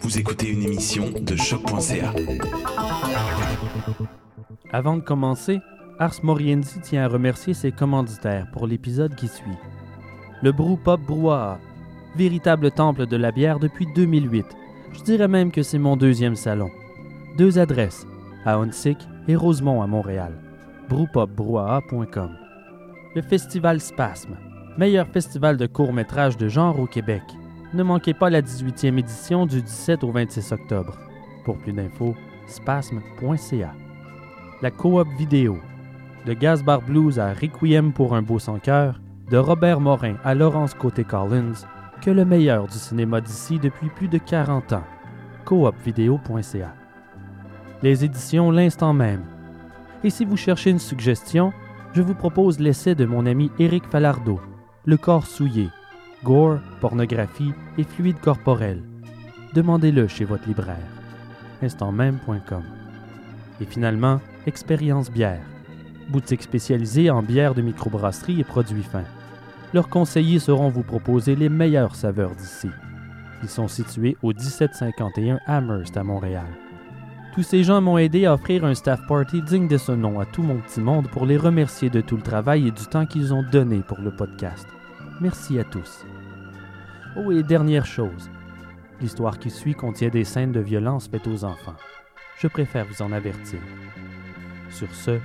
Vous écoutez une émission de choc.ca. Avant de commencer, Ars Moriendi tient à remercier ses commanditaires pour l'épisode qui suit. Le Brew Pop Brouhaha, véritable temple de la bière depuis 2008. Je dirais même que c'est mon deuxième salon. Deux adresses, à Huntsic et Rosemont à Montréal. brewpopbrouhaha.com. Le Festival Spasme, meilleur festival de court-métrage de genre au Québec. Ne manquez pas la 18e édition du 17 au 26 octobre. Pour plus d'infos, spasme.ca. La coop vidéo. De Gazbar Blues à Requiem pour un beau sans cœur, de Robert Morin à Laurence Côté-Collins, que le meilleur du cinéma d'ici depuis plus de 40 ans. coopvideo.ca. Les éditions L'instant même. Et si vous cherchez une suggestion, je vous propose l'essai de mon ami Éric Falardeau, Le corps souillé, gore, pornographie et fluide corporel. Demandez-le chez votre libraire. instantmême.com. Et finalement, Expérience Bière, boutique spécialisée en bière de microbrasserie et produits fins. Leurs conseillers sauront vous proposer les meilleures saveurs d'ici. Ils sont situés au 1751 Amherst à Montréal. Tous ces gens m'ont aidé à offrir un staff party digne de ce nom à tout mon petit monde pour les remercier de tout le travail et du temps qu'ils ont donné pour le podcast. Merci à tous. Oh, et dernière chose. L'histoire qui suit contient des scènes de violence faites aux enfants. Je préfère vous en avertir. Sur ce,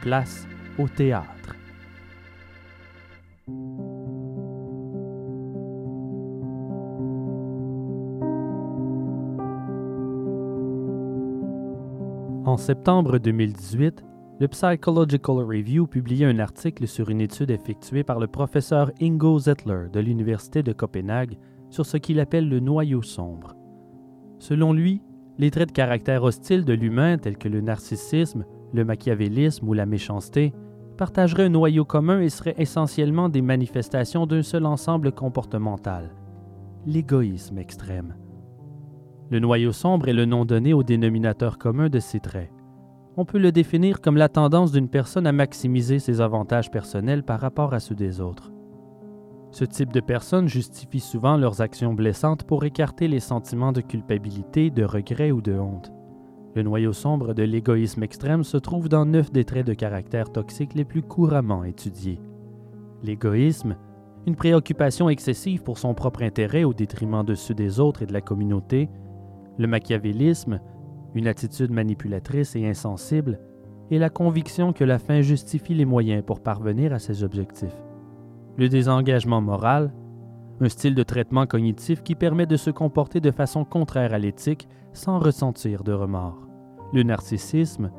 place au théâtre. En septembre 2018, le Psychological Review publiait un article sur une étude effectuée par le professeur Ingo Zettler de l'Université de Copenhague sur ce qu'il appelle le noyau sombre. Selon lui, les traits de caractère hostiles de l'humain tels que le narcissisme, le machiavélisme ou la méchanceté partageraient un noyau commun et seraient essentiellement des manifestations d'un seul ensemble comportemental, l'égoïsme extrême. Le noyau sombre est le nom donné au dénominateur commun de ces traits. On peut le définir comme la tendance d'une personne à maximiser ses avantages personnels par rapport à ceux des autres. Ce type de personnes justifie souvent leurs actions blessantes pour écarter les sentiments de culpabilité, de regret ou de honte. Le noyau sombre de l'égoïsme extrême se trouve dans neuf des traits de caractère toxiques les plus couramment étudiés. L'égoïsme, une préoccupation excessive pour son propre intérêt au détriment de ceux des autres et de la communauté, le machiavélisme, une attitude manipulatrice et insensible, et la conviction que la fin justifie les moyens pour parvenir à ses objectifs. Le désengagement moral, un style de traitement cognitif qui permet de se comporter de façon contraire à l'éthique sans ressentir de remords. Le narcissisme,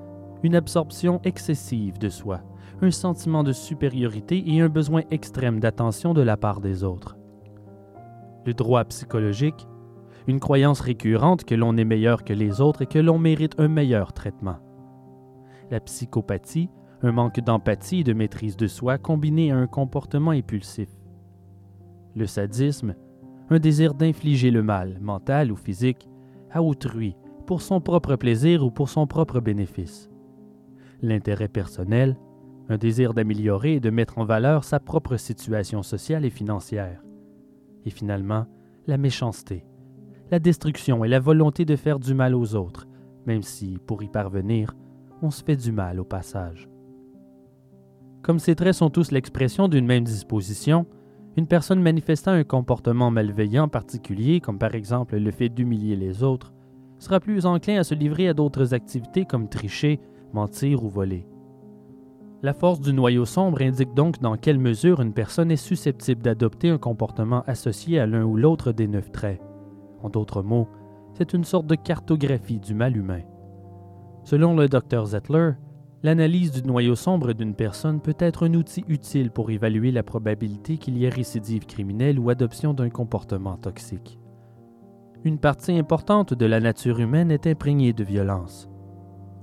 une absorption excessive de soi, un sentiment de supériorité et un besoin extrême d'attention de la part des autres. Le droit psychologique, une croyance récurrente que l'on est meilleur que les autres et que l'on mérite un meilleur traitement. La psychopathie, un manque d'empathie et de maîtrise de soi combiné à un comportement impulsif. Le sadisme, un désir d'infliger le mal, mental ou physique, à autrui, pour son propre plaisir ou pour son propre bénéfice. L'intérêt personnel, un désir d'améliorer et de mettre en valeur sa propre situation sociale et financière. Et finalement, la méchanceté, la destruction et la volonté de faire du mal aux autres, même si, pour y parvenir, on se fait du mal au passage. Comme ces traits sont tous l'expression d'une même disposition, une personne manifestant un comportement malveillant particulier, comme par exemple le fait d'humilier les autres, sera plus enclin à se livrer à d'autres activités comme tricher, mentir ou voler. La force du noyau sombre indique donc dans quelle mesure une personne est susceptible d'adopter un comportement associé à l'un ou l'autre des neuf traits. En d'autres mots, c'est une sorte de cartographie du mal humain. Selon le Dr Zettler, l'analyse du noyau sombre d'une personne peut être un outil utile pour évaluer la probabilité qu'il y ait récidive criminelle ou adoption d'un comportement toxique. Une partie importante de la nature humaine est imprégnée de violence.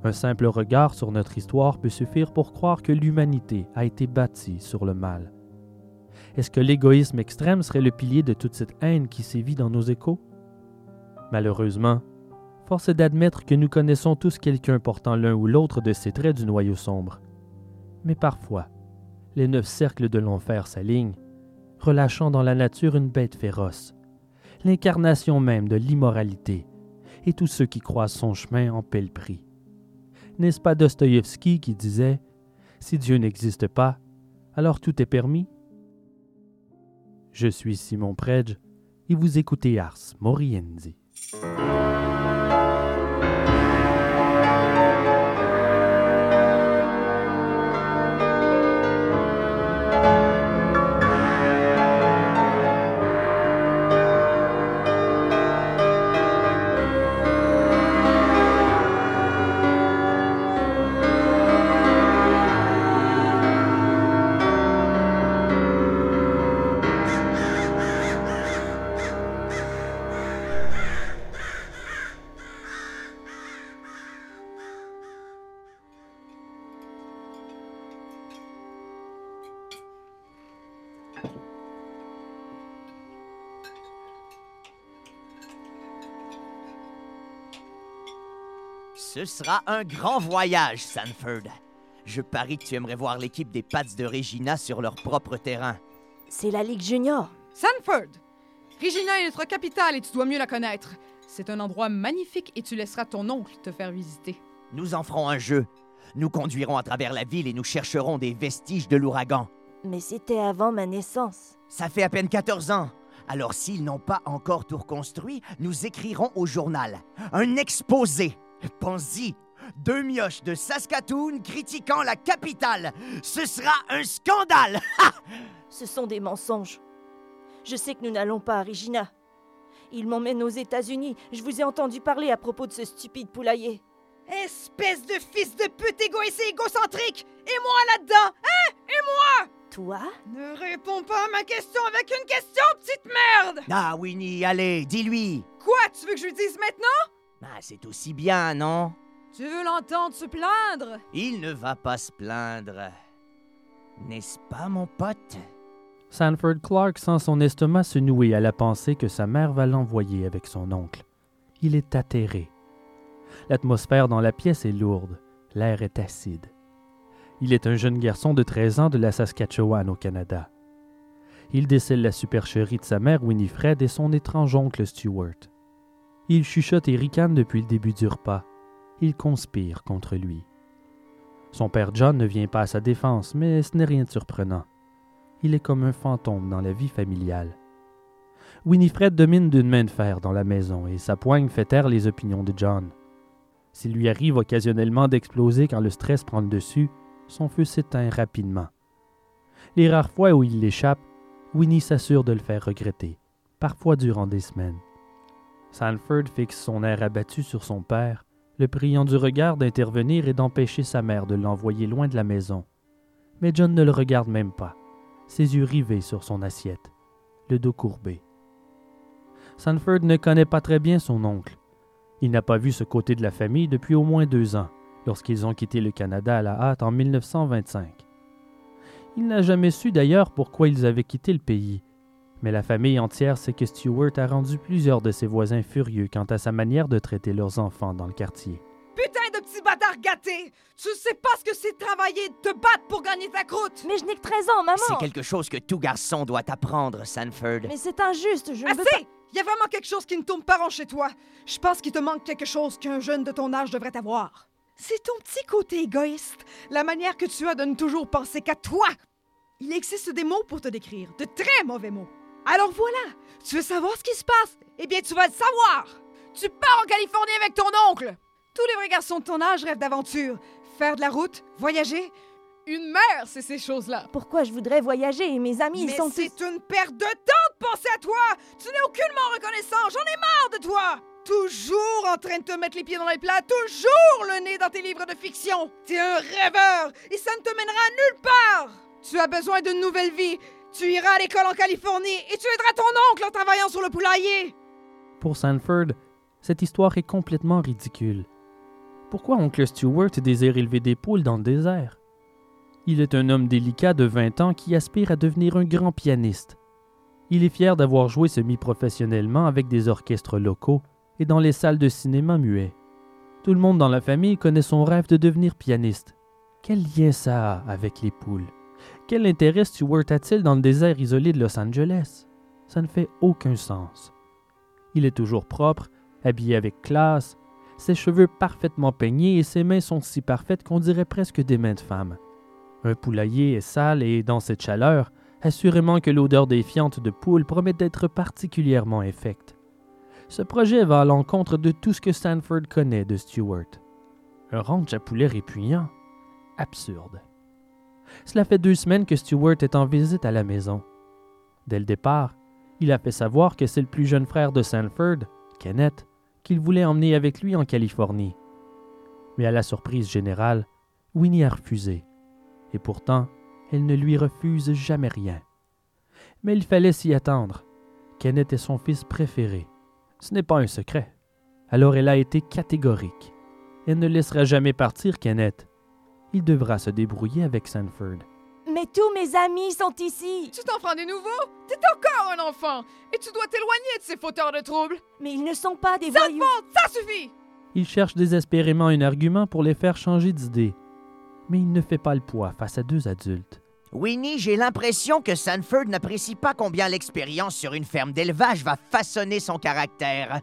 Un simple regard sur notre histoire peut suffire pour croire que l'humanité a été bâtie sur le mal. Est-ce que l'égoïsme extrême serait le pilier de toute cette haine qui sévit dans nos échos? Malheureusement, force est d'admettre que nous connaissons tous quelqu'un portant l'un ou l'autre de ces traits du noyau sombre. Mais parfois, les neuf cercles de l'enfer s'alignent, relâchant dans la nature une bête féroce, l'incarnation même de l'immoralité, et tous ceux qui croisent son chemin en paient prix. N'est-ce pas Dostoïevski qui disait Si Dieu n'existe pas, alors tout est permis Je suis Simon Predge et vous écoutez Ars Moriendi. Ce sera un grand voyage, Sanford. Je parie que tu aimerais voir l'équipe des Pats de Regina sur leur propre terrain. C'est la Ligue Junior. Sanford! Regina est notre capitale et tu dois mieux la connaître. C'est un endroit magnifique et tu laisseras ton oncle te faire visiter. Nous en ferons un jeu. Nous conduirons à travers la ville et nous chercherons des vestiges de l'ouragan. Mais c'était avant ma naissance. Ça fait à peine 14 ans. Alors s'ils n'ont pas encore tout reconstruit, nous écrirons au journal un exposé. Pense-y, deux mioches de Saskatoon critiquant la capitale. Ce sera un scandale. Ha! Ce sont des mensonges. Je sais que nous n'allons pas à Regina. Ils m'emmènent aux États-Unis. Je vous ai entendu parler à propos de ce stupide poulailler. Espèce de fils de pute égoïste et égocentrique! Et moi là-dedans! Hein? Et moi? Toi? Ne réponds pas à ma question avec une question, petite merde! Ah, Winnie, allez, dis-lui. Quoi? Tu veux que je lui dise maintenant? Ah, c'est aussi bien, non? Tu veux l'entendre se plaindre? Il ne va pas se plaindre. N'est-ce pas, mon pote? Sanford Clark sent son estomac se nouer à la pensée que sa mère va l'envoyer avec son oncle. Il est atterré. L'atmosphère dans la pièce est lourde, l'air est acide. Il est un jeune garçon de 13 ans de la Saskatchewan au Canada. Il décèle la supercherie de sa mère Winifred et son étrange oncle Stuart. Il chuchote et ricane depuis le début du repas. Il conspire contre lui. Son père John ne vient pas à sa défense, mais ce n'est rien de surprenant. Il est comme un fantôme dans la vie familiale. Winifred domine d'une main de fer dans la maison et sa poigne fait taire les opinions de John. S'il lui arrive occasionnellement d'exploser quand le stress prend le dessus, son feu s'éteint rapidement. Les rares fois où il l'échappe, Winnie s'assure de le faire regretter, parfois durant des semaines. Sanford fixe son air abattu sur son père, le priant du regard d'intervenir et d'empêcher sa mère de l'envoyer loin de la maison. Mais John ne le regarde même pas, ses yeux rivés sur son assiette, le dos courbé. Sanford ne connaît pas très bien son oncle. Il n'a pas vu ce côté de la famille depuis au moins deux ans, lorsqu'ils ont quitté le Canada à la hâte en 1925. Il n'a jamais su d'ailleurs pourquoi ils avaient quitté le pays, mais la famille entière sait que Stewart a rendu plusieurs de ses voisins furieux quant à sa manière de traiter leurs enfants dans le quartier. Putain de petit bâtard gâté! Tu sais pas ce que c'est de travailler, de te battre pour gagner ta croûte! Mais je n'ai que 13 ans, maman C'est quelque chose que tout garçon doit apprendre, Sanford. Mais c'est injuste, je ne veux pas... Assez! Il y a vraiment quelque chose qui ne tourne pas rond chez toi. Je pense qu'il te manque quelque chose qu'un jeune de ton âge devrait avoir. C'est ton petit côté égoïste, la manière que tu as de ne toujours penser qu'à toi. Il existe des mots pour te décrire, de très mauvais mots. Alors voilà, tu veux savoir ce qui se passe? Eh bien, tu vas le savoir! Tu pars en Californie avec ton oncle! Tous les vrais garçons de ton âge rêvent d'aventure. Faire de la route, voyager. Une mère, c'est ces choses-là. Pourquoi je voudrais voyager et mes amis, ils Mais sont c'est tous... une perte de temps de penser à toi! Tu n'es aucunement reconnaissant, j'en ai marre de toi! Toujours en train de te mettre les pieds dans les plats, toujours le nez dans tes livres de fiction! T'es un rêveur et ça ne te mènera nulle part! Tu as besoin d'une nouvelle vie, tu iras à l'école en Californie et tu aideras ton oncle en travaillant sur le poulailler! Pour Sanford, cette histoire est complètement ridicule. Pourquoi oncle Stewart désire élever des poules dans le désert? Il est un homme délicat de 20 ans qui aspire à devenir un grand pianiste. Il est fier d'avoir joué semi-professionnellement avec des orchestres locaux et dans les salles de cinéma muets. Tout le monde dans la famille connaît son rêve de devenir pianiste. Quel lien ça a avec les poules? Quel intérêt Stewart a-t-il dans le désert isolé de Los Angeles? Ça ne fait aucun sens. Il est toujours propre, habillé avec classe, ses cheveux parfaitement peignés et ses mains sont si parfaites qu'on dirait presque des mains de femme. Un poulailler est sale et, dans cette chaleur, assurément que l'odeur des fientes de poule promet d'être particulièrement infecte. Ce projet va à l'encontre de tout ce que Stanford connaît de Stewart. Un ranch à poulet répugnant? Absurde. Cela fait deux semaines que Stewart est en visite à la maison. Dès le départ, il a fait savoir que c'est le plus jeune frère de Sanford, Kenneth, qu'il voulait emmener avec lui en Californie. Mais à la surprise générale, Winnie a refusé. Et pourtant, elle ne lui refuse jamais rien. Mais il fallait s'y attendre. Kenneth est son fils préféré. Ce n'est pas un secret. Alors elle a été catégorique. Elle ne laissera jamais partir Kenneth. Il devra se débrouiller avec Sanford. Mais tous mes amis sont ici. Tu t'en prends des nouveaux? T'es encore un enfant! Et tu dois t'éloigner de ces fauteurs de troubles! Mais ils ne sont pas des Ça voyous. te ça suffit! Il cherche désespérément un argument pour les faire changer d'idée. Mais il ne fait pas le poids face à deux adultes. Winnie, j'ai l'impression que Sanford n'apprécie pas combien l'expérience sur une ferme d'élevage va façonner son caractère.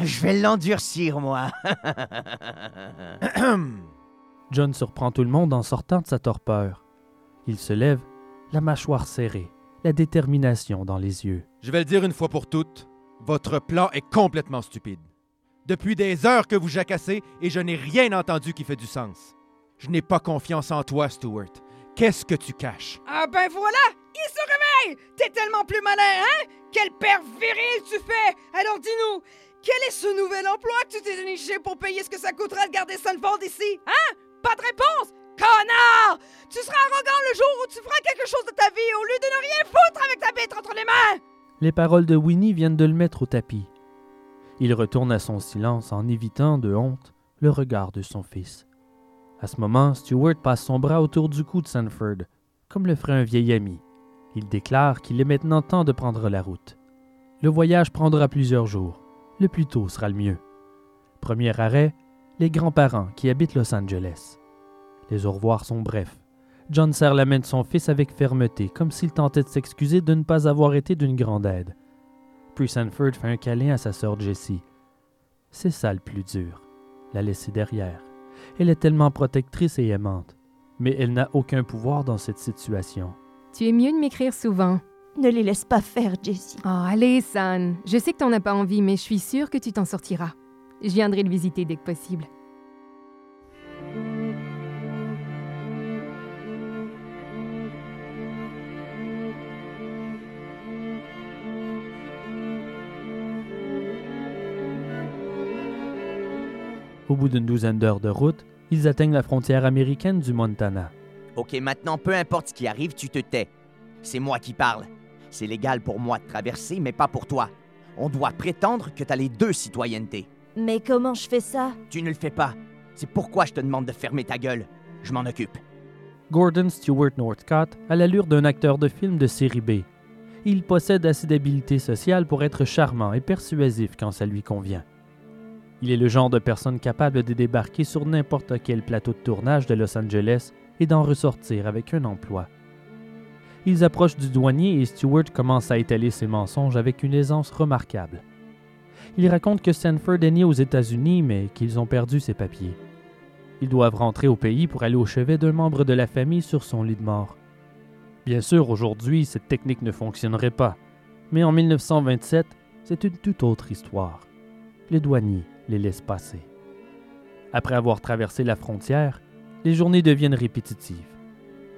Je vais l'endurcir, moi. John surprend tout le monde en sortant de sa torpeur. Il se lève, la mâchoire serrée, la détermination dans les yeux. Je vais le dire une fois pour toutes, votre plan est complètement stupide. Depuis des heures que vous jacassez et je n'ai rien entendu qui fait du sens. Je n'ai pas confiance en toi, Stuart. Qu'est-ce que tu caches? Ah ben voilà! Il se réveille! T'es tellement plus malin, hein? Quel père viril tu fais! Alors dis-nous, quel est ce nouvel emploi que tu t'es déniché pour payer ce que ça coûtera de garder Sanford ici? Hein? Pas de réponse? Connard! Tu seras arrogant le jour où tu feras quelque chose de ta vie au lieu de ne rien foutre avec ta bête entre les mains! Les paroles de Winnie viennent de le mettre au tapis. Il retourne à son silence en évitant de honte le regard de son fils. À ce moment, Stuart passe son bras autour du cou de Sanford, comme le ferait un vieil ami. Il déclare qu'il est maintenant temps de prendre la route. Le voyage prendra plusieurs jours. Le plus tôt sera le mieux. Premier arrêt, les grands-parents qui habitent Los Angeles. Les au revoir sont brefs. John serre la main de son fils avec fermeté, comme s'il tentait de s'excuser de ne pas avoir été d'une grande aide. Puis Sanford fait un câlin à sa sœur Jessie. C'est ça le plus dur, la laisser derrière. Elle est tellement protectrice et aimante, mais elle n'a aucun pouvoir dans cette situation. Tu es mieux de m'écrire souvent. Ne les laisse pas faire, Jessie. Oh, allez, San. Je sais que t'en as pas envie, mais je suis sûre que tu t'en sortiras. Je viendrai le visiter dès que possible. Au bout d'une douzaine d'heures de route, ils atteignent la frontière américaine du Montana. ok, maintenant, peu importe ce qui arrive, tu te tais. C'est moi qui parle. C'est légal pour moi de traverser, mais pas pour toi. On doit prétendre que t'as les deux citoyennetés. Mais comment je fais ça? Tu ne le fais pas. C'est pourquoi je te demande de fermer ta gueule. Je m'en occupe. Gordon Stewart Northcott a l'allure d'un acteur de film de série B. Il possède assez d'habileté sociale pour être charmant et persuasif quand ça lui convient. Il est le genre de personne capable de débarquer sur n'importe quel plateau de tournage de Los Angeles et d'en ressortir avec un emploi. Ils approchent du douanier et Stewart commence à étaler ses mensonges avec une aisance remarquable. Il raconte que Sanford est né aux États-Unis mais qu'ils ont perdu ses papiers. Ils doivent rentrer au pays pour aller au chevet d'un membre de la famille sur son lit de mort. Bien sûr, aujourd'hui, cette technique ne fonctionnerait pas, mais en 1927, c'est une toute autre histoire. Le douanier les laisse passer. Après avoir traversé la frontière, les journées deviennent répétitives.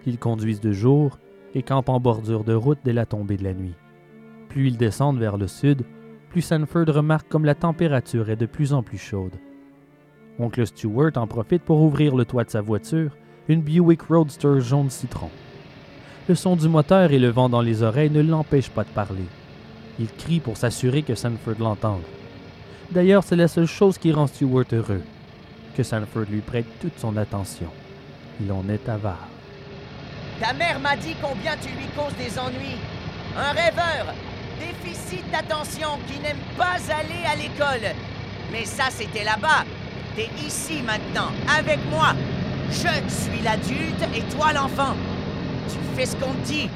Ils conduisent de jour et campent en bordure de route dès la tombée de la nuit. Plus ils descendent vers le sud, plus Sanford remarque comme la température est de plus en plus chaude. Oncle Stewart en profite pour ouvrir le toit de sa voiture, une Buick Roadster jaune citron. Le son du moteur et le vent dans les oreilles ne l'empêchent pas de parler. Il crie pour s'assurer que Sanford l'entende. D'ailleurs, c'est la seule chose qui rend Stewart heureux, que Sanford lui prête toute son attention. Il en est avare. Ta mère m'a dit combien tu lui causes des ennuis. Un rêveur, déficit d'attention, qui n'aime pas aller à l'école. Mais ça, c'était là-bas. T'es ici maintenant, avec moi. Je suis l'adulte et toi l'enfant. Tu fais ce qu'on te dit.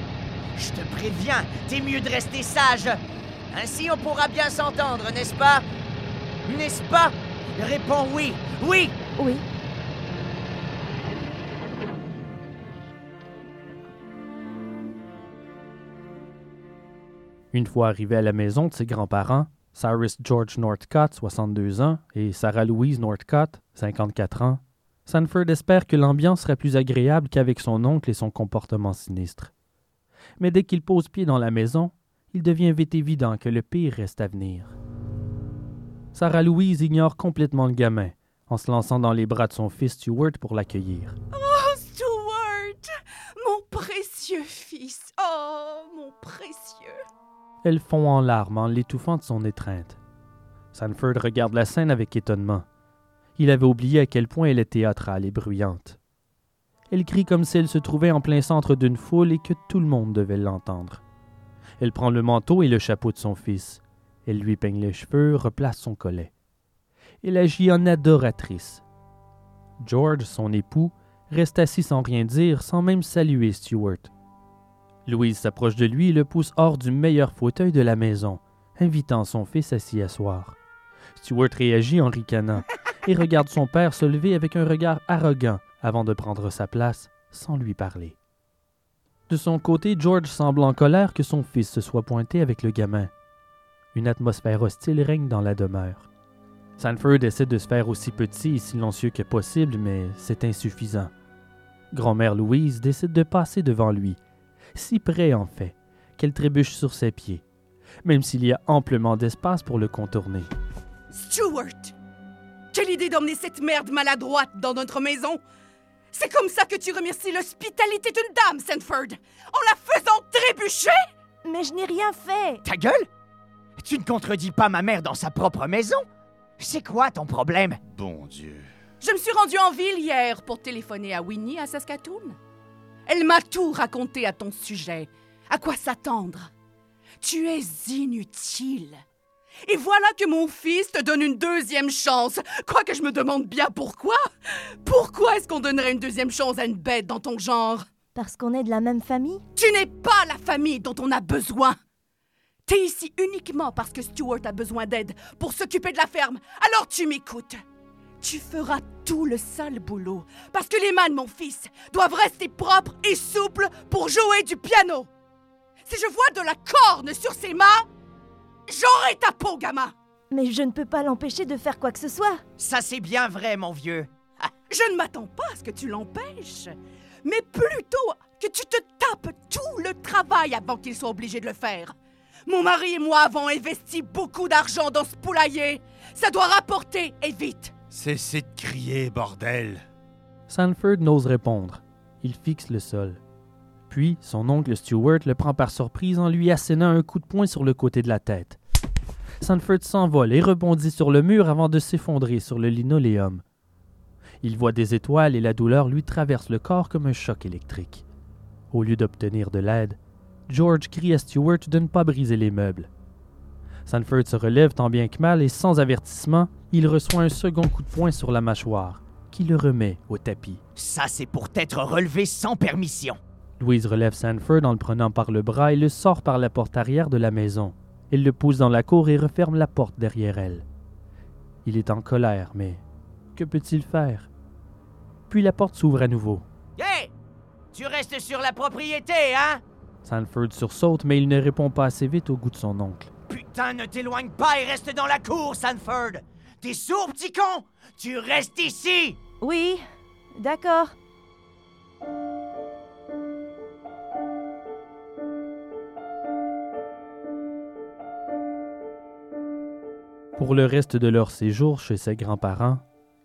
Je te préviens, t'es mieux de rester sage. Ainsi on pourra bien s'entendre, n'est-ce pas? N'est-ce pas? Réponds oui, oui? Oui. Une fois arrivé à la maison de ses grands-parents, Cyrus George Northcott, 62 ans, et Sarah Louise Northcott, 54 ans, Sanford espère que l'ambiance sera plus agréable qu'avec son oncle et son comportement sinistre. Mais dès qu'il pose pied dans la maison, il devient vite évident que le pire reste à venir. Sarah Louise ignore complètement le gamin, en se lançant dans les bras de son fils Stuart pour l'accueillir. Elle fond en larmes en l'étouffant de son étreinte. Sanford regarde la scène avec étonnement. Il avait oublié à quel point elle est théâtrale et bruyante. Elle crie comme si elle se trouvait en plein centre d'une foule et que tout le monde devait l'entendre. Elle prend le manteau et le chapeau de son fils. Elle lui peigne les cheveux, replace son collet. Elle agit en adoratrice. George, son époux, reste assis sans rien dire, sans même saluer Stuart. Louise s'approche de lui et le pousse hors du meilleur fauteuil de la maison, invitant son fils à s'y asseoir. Stuart réagit en ricanant et regarde son père se lever avec un regard arrogant avant de prendre sa place sans lui parler. De son côté, George semble en colère que son fils se soit pointé avec le gamin. Une atmosphère hostile règne dans la demeure. Sanford essaie de se faire aussi petit et silencieux que possible, mais c'est insuffisant. Grand-mère Louise décide de passer devant lui, si près en fait, qu'elle trébuche sur ses pieds, même s'il y a amplement d'espace pour le contourner. Stuart Quelle idée d'emmener cette merde maladroite dans notre maison C'est comme ça que tu remercies l'hospitalité d'une dame, Sanford En la faisant trébucher Mais je n'ai rien fait. Ta gueule? Tu ne contredis pas ma mère dans sa propre maison? C'est quoi ton problème? Bon Dieu. Je me suis rendue en ville hier pour téléphoner à Winnie à Saskatoon. Elle m'a tout raconté à ton sujet. À quoi s'attendre? Tu es inutile. Et voilà que mon fils te donne une deuxième chance. Quoique je me demande bien pourquoi. Pourquoi est-ce qu'on donnerait une deuxième chance à une bête dans ton genre? Parce qu'on est de la même famille? Tu n'es pas la famille dont on a besoin. T'es ici uniquement parce que Stuart a besoin d'aide pour s'occuper de la ferme. Alors tu m'écoutes. Tu feras tout le sale boulot parce que les mains de mon fils doivent rester propres et souples pour jouer du piano. Si je vois de la corne sur ses mains, j'aurai ta peau, gamin. Mais je ne peux pas l'empêcher de faire quoi que ce soit. Ça c'est bien vrai, mon vieux. Je ne m'attends pas à ce que tu l'empêches, mais plutôt que tu te tapes tout le travail avant qu'il soit obligé de le faire. Mon mari et moi avons investi beaucoup d'argent dans ce poulailler. Ça doit rapporter, et vite. Cessez de crier, bordel. Sanford n'ose répondre. Il fixe le sol. Puis, son oncle Stuart le prend par surprise en lui assénant un coup de poing sur le côté de la tête. Sanford s'envole et rebondit sur le mur avant de s'effondrer sur le linoléum. Il voit des étoiles et la douleur lui traverse le corps comme un choc électrique. Au lieu d'obtenir de l'aide, George crie à Stuart de ne pas briser les meubles. Sanford se relève tant bien que mal et sans avertissement, il reçoit un second coup de poing sur la mâchoire, qui le remet au tapis. Ça c'est pour t'être relevé sans permission. Louise relève Sanford en le prenant par le bras et le sort par la porte arrière de la maison. Elle le pousse dans la cour et referme la porte derrière elle. Il est en colère, mais que peut-il faire? Puis la porte s'ouvre à nouveau. Hé Tu restes sur la propriété, hein? Sanford sursaute, mais il ne répond pas assez vite au goût de son oncle. Putain, ne t'éloigne pas et reste dans la cour, Sanford T'es sourd, petit con Tu restes ici Oui, d'accord. Pour le reste de leur séjour chez ses grands-parents,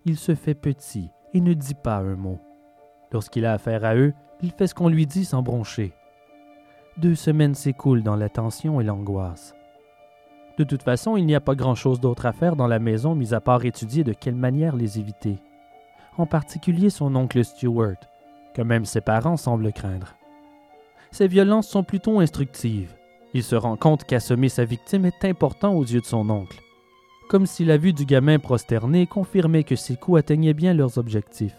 il se fait petit et ne dit pas un mot. Lorsqu'il a affaire à eux, il fait ce qu'on lui dit sans broncher. Deux semaines s'écoulent dans la tension et l'angoisse. De toute façon, il n'y a pas grand-chose d'autre à faire dans la maison mis à part étudier de quelle manière les éviter. En particulier son oncle Stuart, que même ses parents semblent craindre. Ces violences sont plutôt instructives. Il se rend compte qu'assommer sa victime est important aux yeux de son oncle. Comme si la vue du gamin prosterné confirmait que ses coups atteignaient bien leurs objectifs.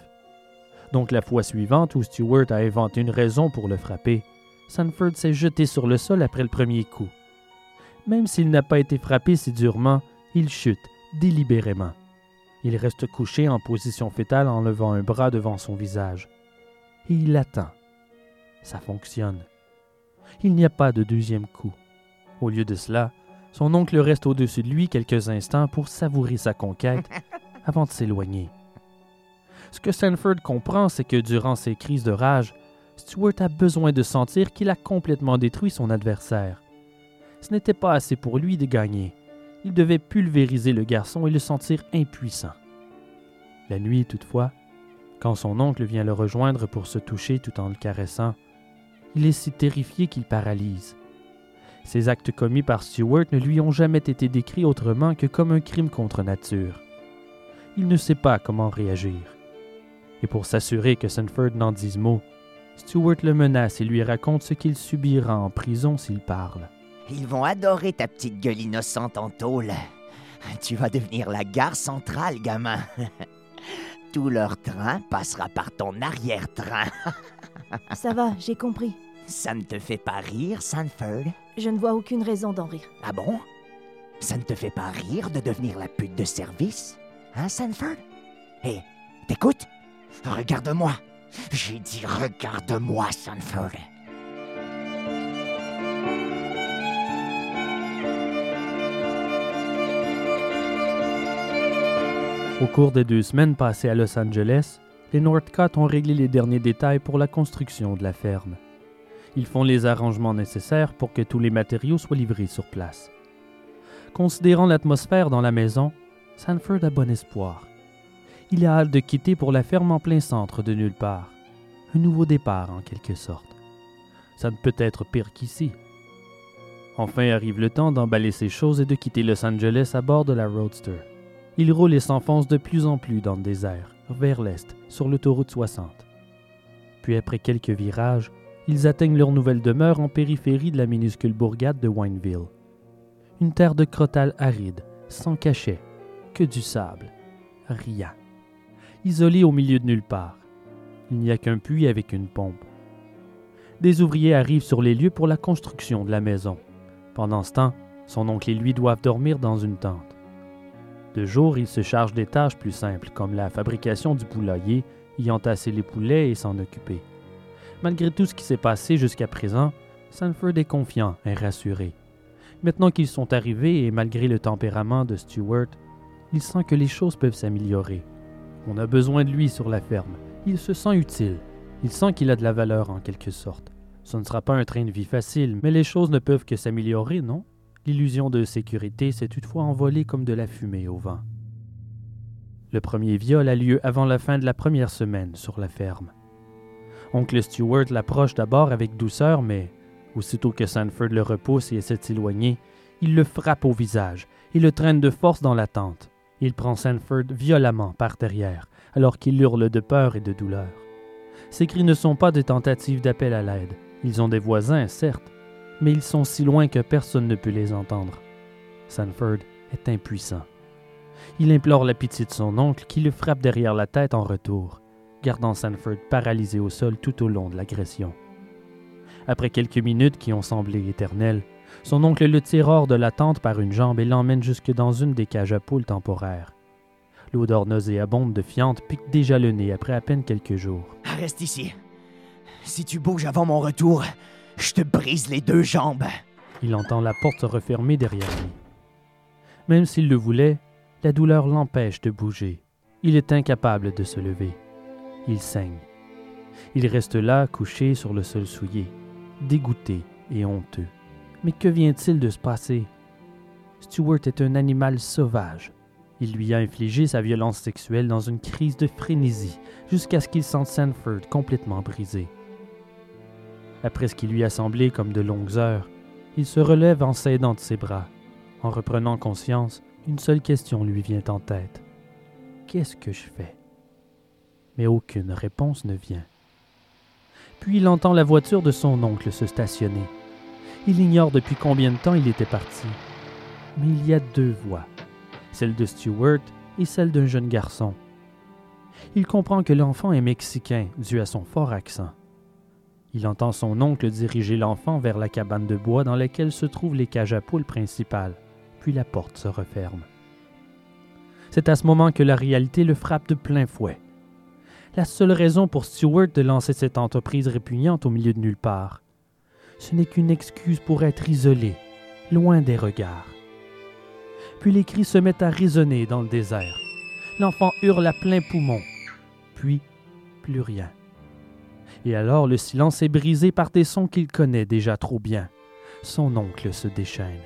Donc la fois suivante où Stuart a inventé une raison pour le frapper, Sanford s'est jeté sur le sol après le premier coup. Même s'il n'a pas été frappé si durement, il chute délibérément. Il reste couché en position fétale en levant un bras devant son visage. Et il attend. Ça fonctionne. Il n'y a pas de deuxième coup. Au lieu de cela, son oncle reste au-dessus de lui quelques instants pour savourer sa conquête avant de s'éloigner. Ce que Sanford comprend, c'est que durant ses crises de rage, Stuart a besoin de sentir qu'il a complètement détruit son adversaire. Ce n'était pas assez pour lui de gagner. Il devait pulvériser le garçon et le sentir impuissant. La nuit, toutefois, quand son oncle vient le rejoindre pour se toucher tout en le caressant, il est si terrifié qu'il paralyse. Ces actes commis par Stuart ne lui ont jamais été décrits autrement que comme un crime contre nature. Il ne sait pas comment réagir. Et pour s'assurer que Sanford n'en dise mot, Stuart le menace et lui raconte ce qu'il subira en prison s'il parle. Ils vont adorer ta petite gueule innocente en tôle. Tu vas devenir la gare centrale, gamin. Tout leur train passera par ton arrière-train. Ça va, j'ai compris. Ça ne te fait pas rire, Sanford Je ne vois aucune raison d'en rire. Ah bon? Ça ne te fait pas rire de devenir la pute de service Hein, Sanford Hé, t'écoutes? Regarde-moi J'ai dit regarde-moi, Sanford Au cours des deux semaines passées à Los Angeles, les Northcott ont réglé les derniers détails pour la construction de la ferme. Ils font les arrangements nécessaires pour que tous les matériaux soient livrés sur place. Considérant l'atmosphère dans la maison, Sanford a bon espoir. Il a hâte de quitter pour la ferme en plein centre de nulle part. Un nouveau départ en quelque sorte. Ça ne peut être pire qu'ici. Enfin arrive le temps d'emballer ses choses et de quitter Los Angeles à bord de la Roadster. Il roule et s'enfonce de plus en plus dans le désert, vers l'est, sur l'autoroute 60. Puis après quelques virages, ils atteignent leur nouvelle demeure en périphérie de la minuscule bourgade de Wineville. Une terre de crotale aride, sans cachet, que du sable, rien. Isolé au milieu de nulle part. Il n'y a qu'un puits avec une pompe. Des ouvriers arrivent sur les lieux pour la construction de la maison. Pendant ce temps, son oncle et lui doivent dormir dans une tente. De jour, il se charge des tâches plus simples, comme la fabrication du poulailler, y entasser les poulets et s'en occuper. Malgré tout ce qui s'est passé jusqu'à présent, Sanford est confiant et rassuré. Maintenant qu'ils sont arrivés et malgré le tempérament de Stuart, il sent que les choses peuvent s'améliorer. On a besoin de lui sur la ferme. Il se sent utile. Il sent qu'il a de la valeur en quelque sorte. Ce ne sera pas un train de vie facile, mais les choses ne peuvent que s'améliorer, non? L'illusion de sécurité s'est toutefois envolée comme de la fumée au vent. Le premier viol a lieu avant la fin de la première semaine sur la ferme. Oncle Stewart l'approche d'abord avec douceur, mais aussitôt que Sanford le repousse et essaie de s'éloigner, il le frappe au visage et le traîne de force dans la tente. Il prend Sanford violemment par derrière, alors qu'il hurle de peur et de douleur. Ces cris ne sont pas des tentatives d'appel à l'aide. Ils ont des voisins, certes, mais ils sont si loin que personne ne peut les entendre. Sanford est impuissant. Il implore la pitié de son oncle qui le frappe derrière la tête en retour, gardant Sanford paralysé au sol tout au long de l'agression. Après quelques minutes qui ont semblé éternelles, son oncle le tire hors de la tente par une jambe et l'emmène jusque dans une des cages à poules temporaires. L'odeur nauséabonde de fiente pique déjà le nez après à peine quelques jours. Reste ici. Si tu bouges avant mon retour, je te brise les deux jambes. Il entend la porte se refermer derrière lui. Même s'il le voulait, la douleur l'empêche de bouger. Il est incapable de se lever. Il saigne. Il reste là, couché sur le sol souillé, dégoûté et honteux. Mais que vient-il de se passer? Stuart est un animal sauvage. Il lui a infligé sa violence sexuelle dans une crise de frénésie, jusqu'à ce qu'il sente Sanford complètement brisé. Après ce qui lui a semblé comme de longues heures, il se relève en s'aidant de ses bras. En reprenant conscience, une seule question lui vient en tête. Qu'est-ce que je fais? Mais aucune réponse ne vient. Puis il entend la voiture de son oncle se stationner. Il ignore depuis combien de temps il était parti. Mais il y a deux voix, celle de Stuart et celle d'un jeune garçon. Il comprend que l'enfant est mexicain dû à son fort accent. Il entend son oncle diriger l'enfant vers la cabane de bois dans laquelle se trouvent les cages à poules principales, puis la porte se referme. C'est à ce moment que la réalité le frappe de plein fouet. La seule raison pour Stewart de lancer cette entreprise répugnante au milieu de nulle part, ce n'est qu'une excuse pour être isolé, loin des regards. Puis les cris se mettent à résonner dans le désert. L'enfant hurle à plein poumon, puis plus rien. Et alors le silence est brisé par des sons qu'il connaît déjà trop bien. Son oncle se déchaîne.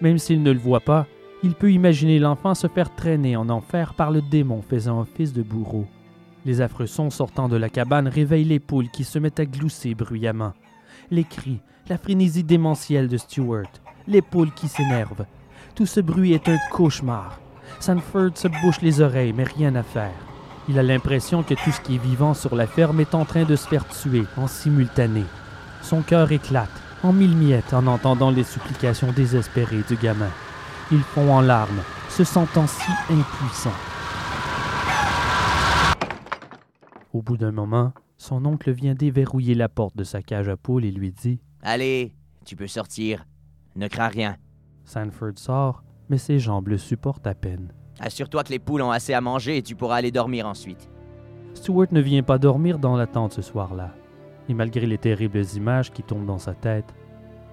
Même s'il ne le voit pas, il peut imaginer l'enfant se faire traîner en enfer par le démon faisant office de bourreau. Les affreux sons sortant de la cabane réveillent les poules qui se mettent à glousser bruyamment. Les cris, la frénésie démentielle de Stuart, les poules qui s'énervent. Tout ce bruit est un cauchemar. Sanford se bouche les oreilles, mais rien à faire. Il a l'impression que tout ce qui est vivant sur la ferme est en train de se faire tuer en simultané. Son cœur éclate en mille miettes en entendant les supplications désespérées du gamin. Il fond en larmes, se sentant si impuissant. Au bout d'un moment, son oncle vient déverrouiller la porte de sa cage à poules et lui dit Allez, tu peux sortir. Ne crains rien. Sanford sort, mais ses jambes le supportent à peine. Assure-toi que les poules ont assez à manger et tu pourras aller dormir ensuite. Stuart ne vient pas dormir dans la tente ce soir-là. Et malgré les terribles images qui tombent dans sa tête,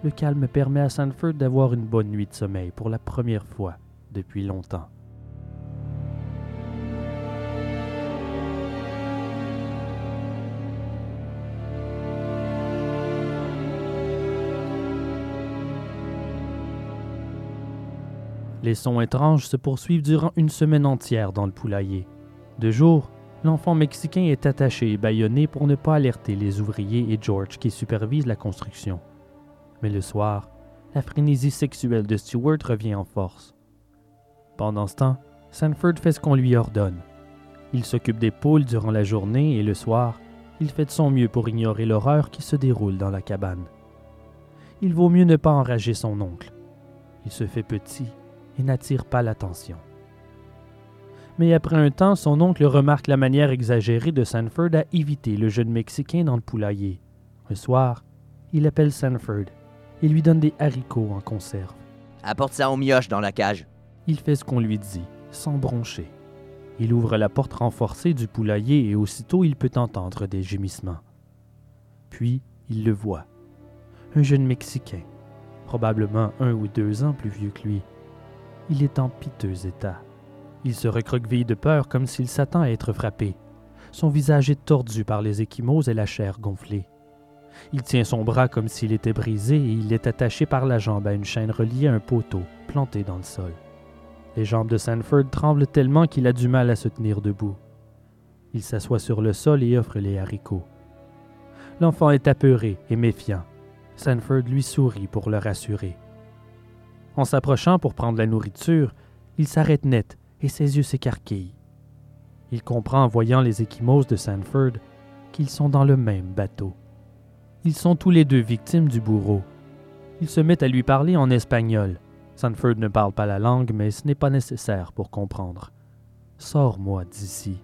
le calme permet à Sanford d'avoir une bonne nuit de sommeil pour la première fois depuis longtemps. Les sons étranges se poursuivent durant une semaine entière dans le poulailler. De jour, l'enfant mexicain est attaché et bâillonné pour ne pas alerter les ouvriers et George qui supervisent la construction. Mais le soir, la frénésie sexuelle de Stewart revient en force. Pendant ce temps, Sanford fait ce qu'on lui ordonne. Il s'occupe des poules durant la journée et le soir, il fait de son mieux pour ignorer l'horreur qui se déroule dans la cabane. Il vaut mieux ne pas enrager son oncle. Il se fait petit et n'attire pas l'attention. Mais après un temps, son oncle remarque la manière exagérée de Sanford à éviter le jeune Mexicain dans le poulailler. Un soir, il appelle Sanford et lui donne des haricots en conserve. Apporte ça aux mioches dans la cage. Il fait ce qu'on lui dit, sans broncher. Il ouvre la porte renforcée du poulailler et aussitôt il peut entendre des gémissements. Puis il le voit. Un jeune Mexicain, probablement un ou deux ans plus vieux que lui. Il est en piteux état. Il se recroqueville de peur comme s'il s'attend à être frappé. Son visage est tordu par les échymoses et la chair gonflée. Il tient son bras comme s'il était brisé et il est attaché par la jambe à une chaîne reliée à un poteau planté dans le sol. Les jambes de Sanford tremblent tellement qu'il a du mal à se tenir debout. Il s'assoit sur le sol et offre les haricots. L'enfant est apeuré et méfiant. Sanford lui sourit pour le rassurer. En s'approchant pour prendre la nourriture, il s'arrête net et ses yeux s'écarquillent. Il comprend en voyant les échymoses de Sanford qu'ils sont dans le même bateau. Ils sont tous les deux victimes du bourreau. Il se met à lui parler en espagnol. Sanford ne parle pas la langue, mais ce n'est pas nécessaire pour comprendre. Sors-moi d'ici.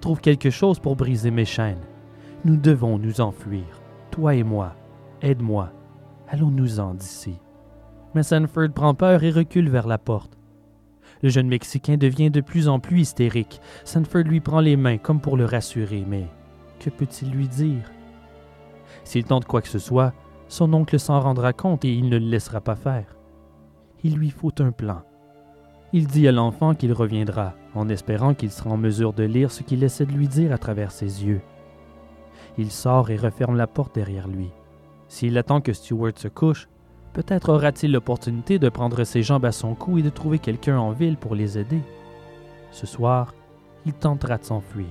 Trouve quelque chose pour briser mes chaînes. Nous devons nous enfuir. Toi et moi. Aide-moi. Allons-nous-en d'ici. Mais Sanford prend peur et recule vers la porte. Le jeune Mexicain devient de plus en plus hystérique. Sanford lui prend les mains comme pour le rassurer, mais que peut-il lui dire? S'il tente quoi que ce soit, son oncle s'en rendra compte et il ne le laissera pas faire. Il lui faut un plan. Il dit à l'enfant qu'il reviendra, en espérant qu'il sera en mesure de lire ce qu'il essaie de lui dire à travers ses yeux. Il sort et referme la porte derrière lui. S'il attend que Stewart se couche, peut-être aura-t-il l'opportunité de prendre ses jambes à son cou et de trouver quelqu'un en ville pour les aider. Ce soir, il tentera de s'enfuir.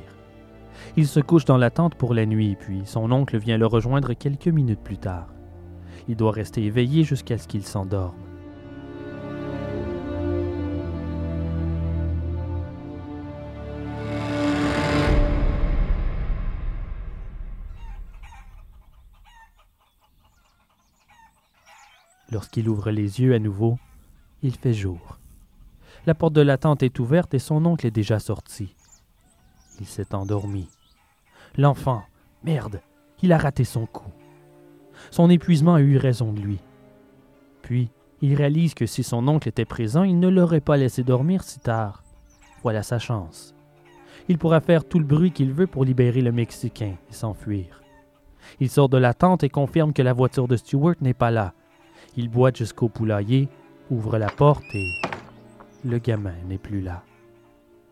Il se couche dans la tente pour la nuit, puis son oncle vient le rejoindre quelques minutes plus tard. Il doit rester éveillé jusqu'à ce qu'il s'endorme. Lorsqu'il ouvre les yeux à nouveau, il fait jour. La porte de la tente est ouverte et son oncle est déjà sorti. Il s'est endormi. L'enfant, merde, Il a raté son coup. Son épuisement a eu raison de lui. Puis, il réalise que si son oncle était présent, il ne l'aurait pas laissé dormir si tard. Voilà sa chance. Il pourra faire tout le bruit qu'il veut pour libérer le Mexicain et s'enfuir. Il sort de la tente et confirme que la voiture de Stewart n'est pas là. Il boite jusqu'au poulailler, ouvre la porte et le gamin n'est plus là.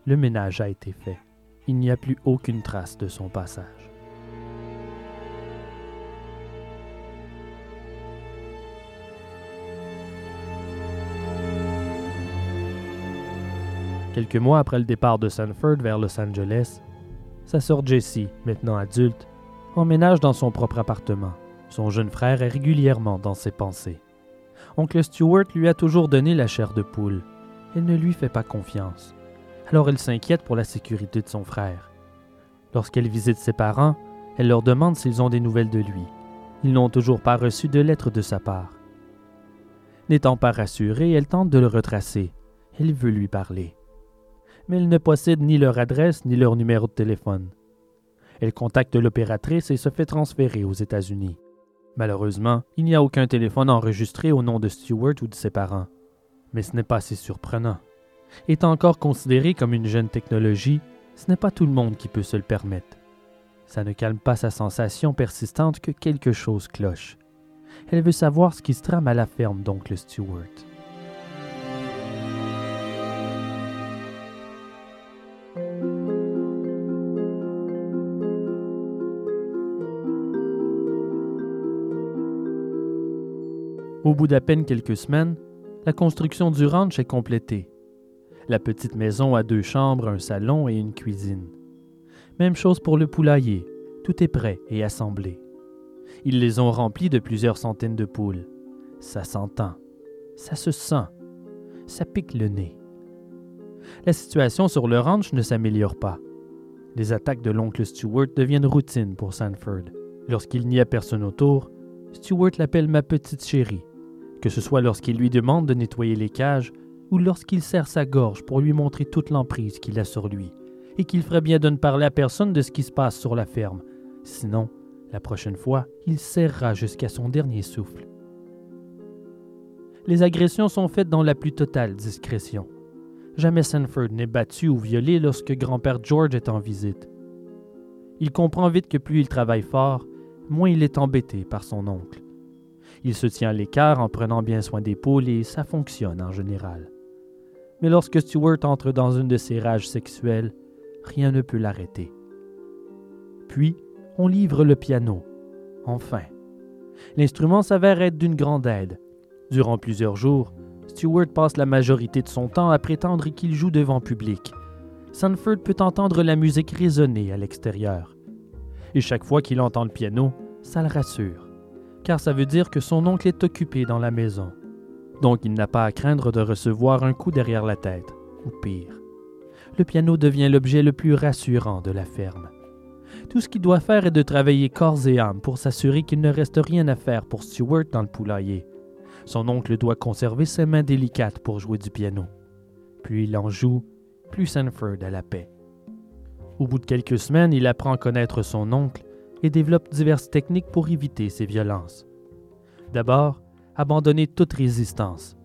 Le ménage a été fait. Il n'y a plus aucune trace de son passage. Quelques mois après le départ de Sanford vers Los Angeles, sa sœur Jessie, maintenant adulte, emménage dans son propre appartement. Son jeune frère est régulièrement dans ses pensées. Oncle Stewart lui a toujours donné la chair de poule. Elle ne lui fait pas confiance. Alors elle s'inquiète pour la sécurité de son frère. Lorsqu'elle visite ses parents, elle leur demande s'ils ont des nouvelles de lui. Ils n'ont toujours pas reçu de lettre de sa part. N'étant pas rassurée, elle tente de le retracer. Elle veut lui parler. Mais elle ne possède ni leur adresse ni leur numéro de téléphone. Elle contacte l'opératrice et se fait transférer aux États-Unis. Malheureusement, il n'y a aucun téléphone enregistré au nom de Stewart ou de ses parents. Mais ce n'est pas si surprenant. Étant encore considéré comme une jeune technologie, ce n'est pas tout le monde qui peut se le permettre. Ça ne calme pas sa sensation persistante que quelque chose cloche. Elle veut savoir ce qui se trame à la ferme d'oncle Stewart. Au bout d'à peine quelques semaines, la construction du ranch est complétée. La petite maison a deux chambres, un salon et une cuisine. Même chose pour le poulailler, tout est prêt et assemblé. Ils les ont remplis de plusieurs centaines de poules. Ça s'entend, ça se sent, ça pique le nez. La situation sur le ranch ne s'améliore pas. Les attaques de l'oncle Stewart deviennent routine pour Sanford. Lorsqu'il n'y a personne autour, Stewart l'appelle ma petite chérie que ce soit lorsqu'il lui demande de nettoyer les cages ou lorsqu'il serre sa gorge pour lui montrer toute l'emprise qu'il a sur lui, et qu'il ferait bien de ne parler à personne de ce qui se passe sur la ferme. Sinon, la prochaine fois, il serrera jusqu'à son dernier souffle. Les agressions sont faites dans la plus totale discrétion. Jamais Sanford n'est battu ou violé lorsque grand-père George est en visite. Il comprend vite que plus il travaille fort, moins il est embêté par son oncle. Il se tient à l'écart en prenant bien soin des poules et ça fonctionne en général. Mais lorsque Stewart entre dans une de ses rages sexuelles, rien ne peut l'arrêter. Puis, on livre le piano. Enfin. L'instrument s'avère être d'une grande aide. Durant plusieurs jours, Stewart passe la majorité de son temps à prétendre qu'il joue devant public. Sanford peut entendre la musique résonner à l'extérieur. Et chaque fois qu'il entend le piano, ça le rassure car ça veut dire que son oncle est occupé dans la maison. Donc il n'a pas à craindre de recevoir un coup derrière la tête, ou pire. Le piano devient l'objet le plus rassurant de la ferme. Tout ce qu'il doit faire est de travailler corps et âme pour s'assurer qu'il ne reste rien à faire pour Stewart dans le poulailler. Son oncle doit conserver ses mains délicates pour jouer du piano. Plus il en joue, plus Sanford a la paix. Au bout de quelques semaines, il apprend à connaître son oncle et développe diverses techniques pour éviter ces violences. D'abord, abandonner toute résistance.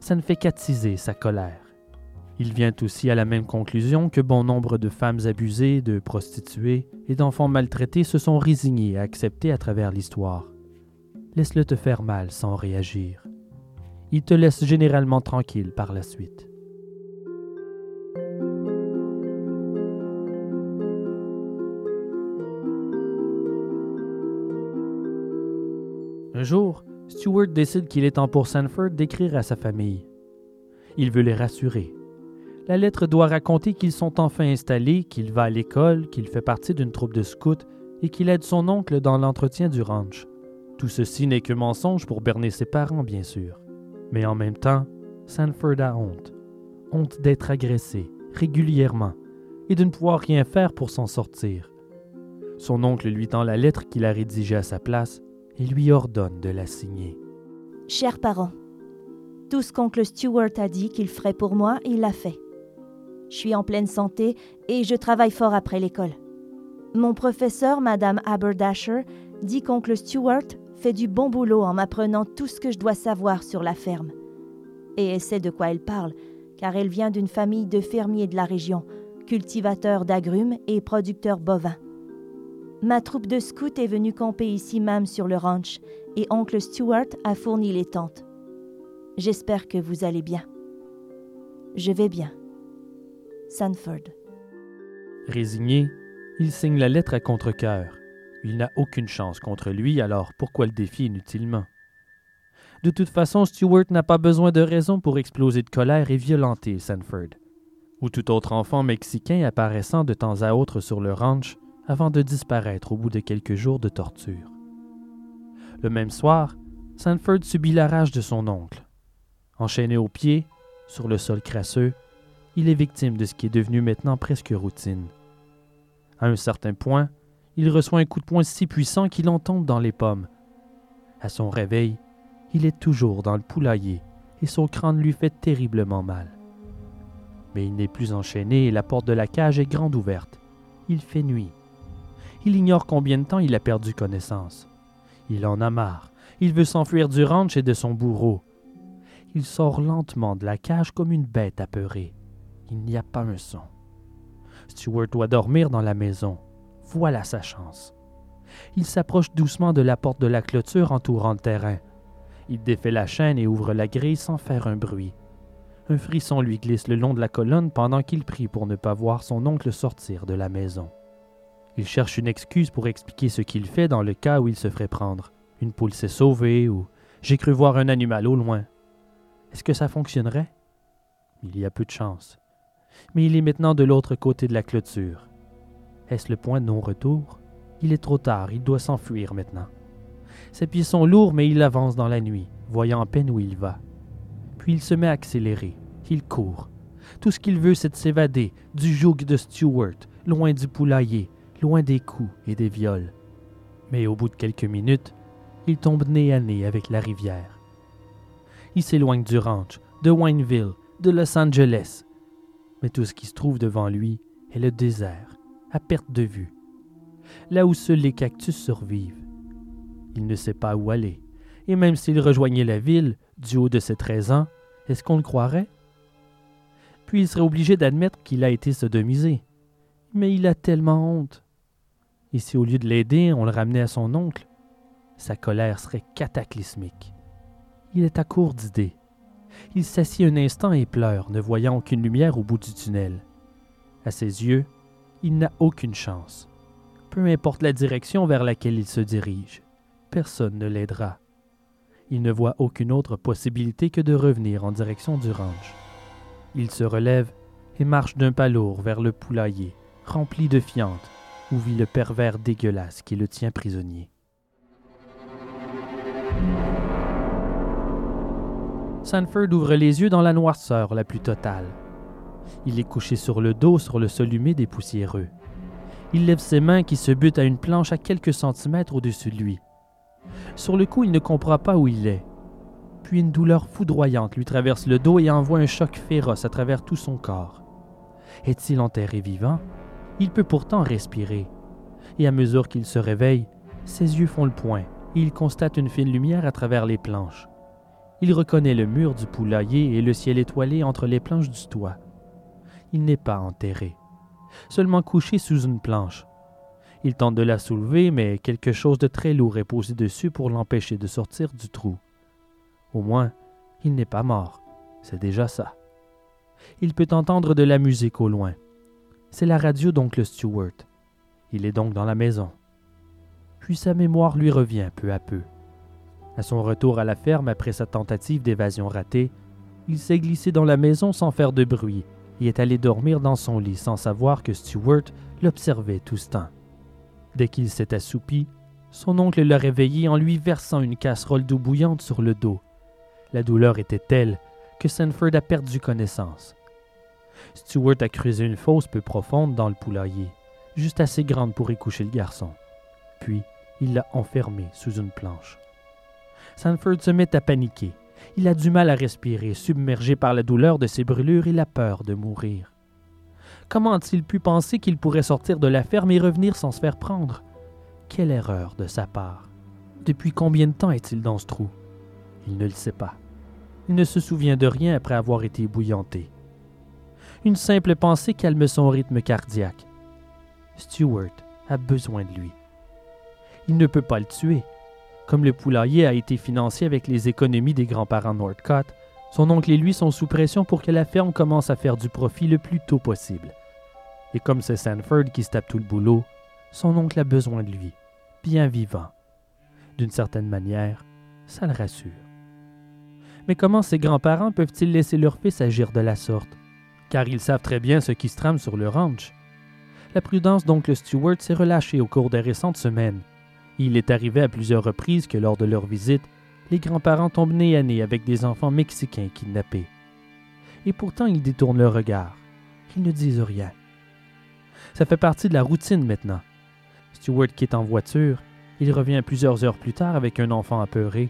Ça ne fait qu'attiser sa colère. Il vient aussi à la même conclusion que bon nombre de femmes abusées, de prostituées et d'enfants maltraités se sont résignés à accepter à travers l'histoire. Laisse-le te faire mal sans réagir. Il te laisse généralement tranquille par la suite. Un jour, Stewart décide qu'il est temps pour Sanford d'écrire à sa famille. Il veut les rassurer. La lettre doit raconter qu'ils sont enfin installés, qu'il va à l'école, qu'il fait partie d'une troupe de scouts et qu'il aide son oncle dans l'entretien du ranch. Tout ceci n'est que mensonge pour berner ses parents, bien sûr. Mais en même temps, Sanford a honte. Honte d'être agressé, régulièrement, et de ne pouvoir rien faire pour s'en sortir. Son oncle lui tend la lettre qu'il a rédigée à sa place et lui ordonne de la signer. Chers parents, tout ce qu'oncle Stewart a dit qu'il ferait pour moi, il l'a fait. Je suis en pleine santé et je travaille fort après l'école. Mon professeur, Madame Aberdasher, Dis qu'oncle Stewart fait du bon boulot en m'apprenant tout ce que je dois savoir sur la ferme. Et elle sait de quoi elle parle, car elle vient d'une famille de fermiers de la région, cultivateurs d'agrumes et producteurs bovins. Ma troupe de scouts est venue camper ici même sur le ranch, et oncle Stewart a fourni les tentes. J'espère que vous allez bien. Je vais bien. Sanford. Résigné, il signe la lettre à contre-cœur. Il n'a aucune chance contre lui, alors pourquoi le défier inutilement? De toute façon, Stewart n'a pas besoin de raison pour exploser de colère et violenter Sanford, ou tout autre enfant mexicain apparaissant de temps à autre sur le ranch avant de disparaître au bout de quelques jours de torture. Le même soir, Sanford subit la rage de son oncle. Enchaîné aux pieds, sur le sol crasseux, il est victime de ce qui est devenu maintenant presque routine. À un certain point, il reçoit un coup de poing si puissant qu'il en tombe dans les pommes. À son réveil, il est toujours dans le poulailler et son crâne lui fait terriblement mal. Mais il n'est plus enchaîné et la porte de la cage est grande ouverte. Il fait nuit. Il ignore combien de temps il a perdu connaissance. Il en a marre. Il veut s'enfuir du ranch et de son bourreau. Il sort lentement de la cage comme une bête apeurée. Il n'y a pas un son. Stewart doit dormir dans la maison. Voilà sa chance. Il s'approche doucement de la porte de la clôture entourant le terrain. Il défait la chaîne et ouvre la grille sans faire un bruit. Un frisson lui glisse le long de la colonne pendant qu'il prie pour ne pas voir son oncle sortir de la maison. Il cherche une excuse pour expliquer ce qu'il fait dans le cas où il se ferait prendre. Une poule s'est sauvée ou j'ai cru voir un animal au loin. Est-ce que ça fonctionnerait? Il y a peu de chance. Mais il est maintenant de l'autre côté de la clôture. Est-ce le point de non-retour? Il est trop tard, il doit s'enfuir maintenant. Ses pieds sont lourds, mais il avance dans la nuit, voyant à peine où il va. Puis il se met à accélérer. Il court. Tout ce qu'il veut, c'est de s'évader du joug de Stewart, loin du poulailler, loin des coups et des viols. Mais au bout de quelques minutes, il tombe nez à nez avec la rivière. Il s'éloigne du ranch, de Wineville, de Los Angeles. Mais tout ce qui se trouve devant lui est le désert, à perte de vue, là où seuls les cactus survivent. Il ne sait pas où aller, et même s'il rejoignait la ville, du haut de ses 13 ans, est-ce qu'on le croirait? Puis il serait obligé d'admettre qu'il a été sodomisé. Mais il a tellement honte. Et si au lieu de l'aider, on le ramenait à son oncle, sa colère serait cataclysmique. Il est à court d'idées. Il s'assied un instant et pleure, ne voyant aucune lumière au bout du tunnel. À ses yeux, il n'a aucune chance. Peu importe la direction vers laquelle il se dirige, personne ne l'aidera. Il ne voit aucune autre possibilité que de revenir en direction du ranch. Il se relève et marche d'un pas lourd vers le poulailler, rempli de fientes, où vit le pervers dégueulasse qui le tient prisonnier. Sanford ouvre les yeux dans la noirceur la plus totale. Il est couché sur le dos sur le sol humide et poussiéreux. Il lève ses mains qui se butent à une planche à quelques centimètres au-dessus de lui. Sur le coup, il ne comprend pas où il est. Puis une douleur foudroyante lui traverse le dos et envoie un choc féroce à travers tout son corps. Est-il enterré vivant? Il peut pourtant respirer. Et à mesure qu'il se réveille, ses yeux font le point et il constate une fine lumière à travers les planches. Il reconnaît le mur du poulailler et le ciel étoilé entre les planches du toit. Il n'est pas enterré, seulement couché sous une planche. Il tente de la soulever, mais quelque chose de très lourd est posé dessus pour l'empêcher de sortir du trou. Au moins, il n'est pas mort. C'est déjà ça. Il peut entendre de la musique au loin. C'est la radio d'oncle Stewart. Il est donc dans la maison. Puis sa mémoire lui revient peu à peu. À son retour à la ferme après sa tentative d'évasion ratée, il s'est glissé dans la maison sans faire de bruit et est allé dormir dans son lit sans savoir que Stewart l'observait tout ce temps. Dès qu'il s'est assoupi, son oncle l'a réveillé en lui versant une casserole d'eau bouillante sur le dos. La douleur était telle que Sanford a perdu connaissance. Stewart a creusé une fosse peu profonde dans le poulailler, juste assez grande pour y coucher le garçon. Puis, il l'a enfermé sous une planche. Sanford se met à paniquer. Il a du mal à respirer, submergé par la douleur de ses brûlures et la peur de mourir. Comment a-t-il pu penser qu'il pourrait sortir de la ferme et revenir sans se faire prendre? Quelle erreur de sa part. Depuis combien de temps est-il dans ce trou? Il ne le sait pas. Il ne se souvient de rien après avoir été bouillanté. Une simple pensée calme son rythme cardiaque. Stewart a besoin de lui. Il ne peut pas le tuer. Comme le poulailler a été financé avec les économies des grands-parents Northcott, son oncle et lui sont sous pression pour que la ferme commence à faire du profit le plus tôt possible. Et comme c'est Sanford qui se tape tout le boulot, son oncle a besoin de lui, bien vivant. D'une certaine manière, ça le rassure. Mais comment ses grands-parents peuvent-ils laisser leur fils agir de la sorte? Car ils savent très bien ce qui se trame sur le ranch. La prudence d'oncle Stewart s'est relâchée au cours des récentes semaines. Il est arrivé à plusieurs reprises que lors de leur visite, les grands-parents tombent nez à nez avec des enfants mexicains kidnappés. Et pourtant, ils détournent leur regard. Ils ne disent rien. Ça fait partie de la routine maintenant. Stewart quitte en voiture, il revient plusieurs heures plus tard avec un enfant apeuré,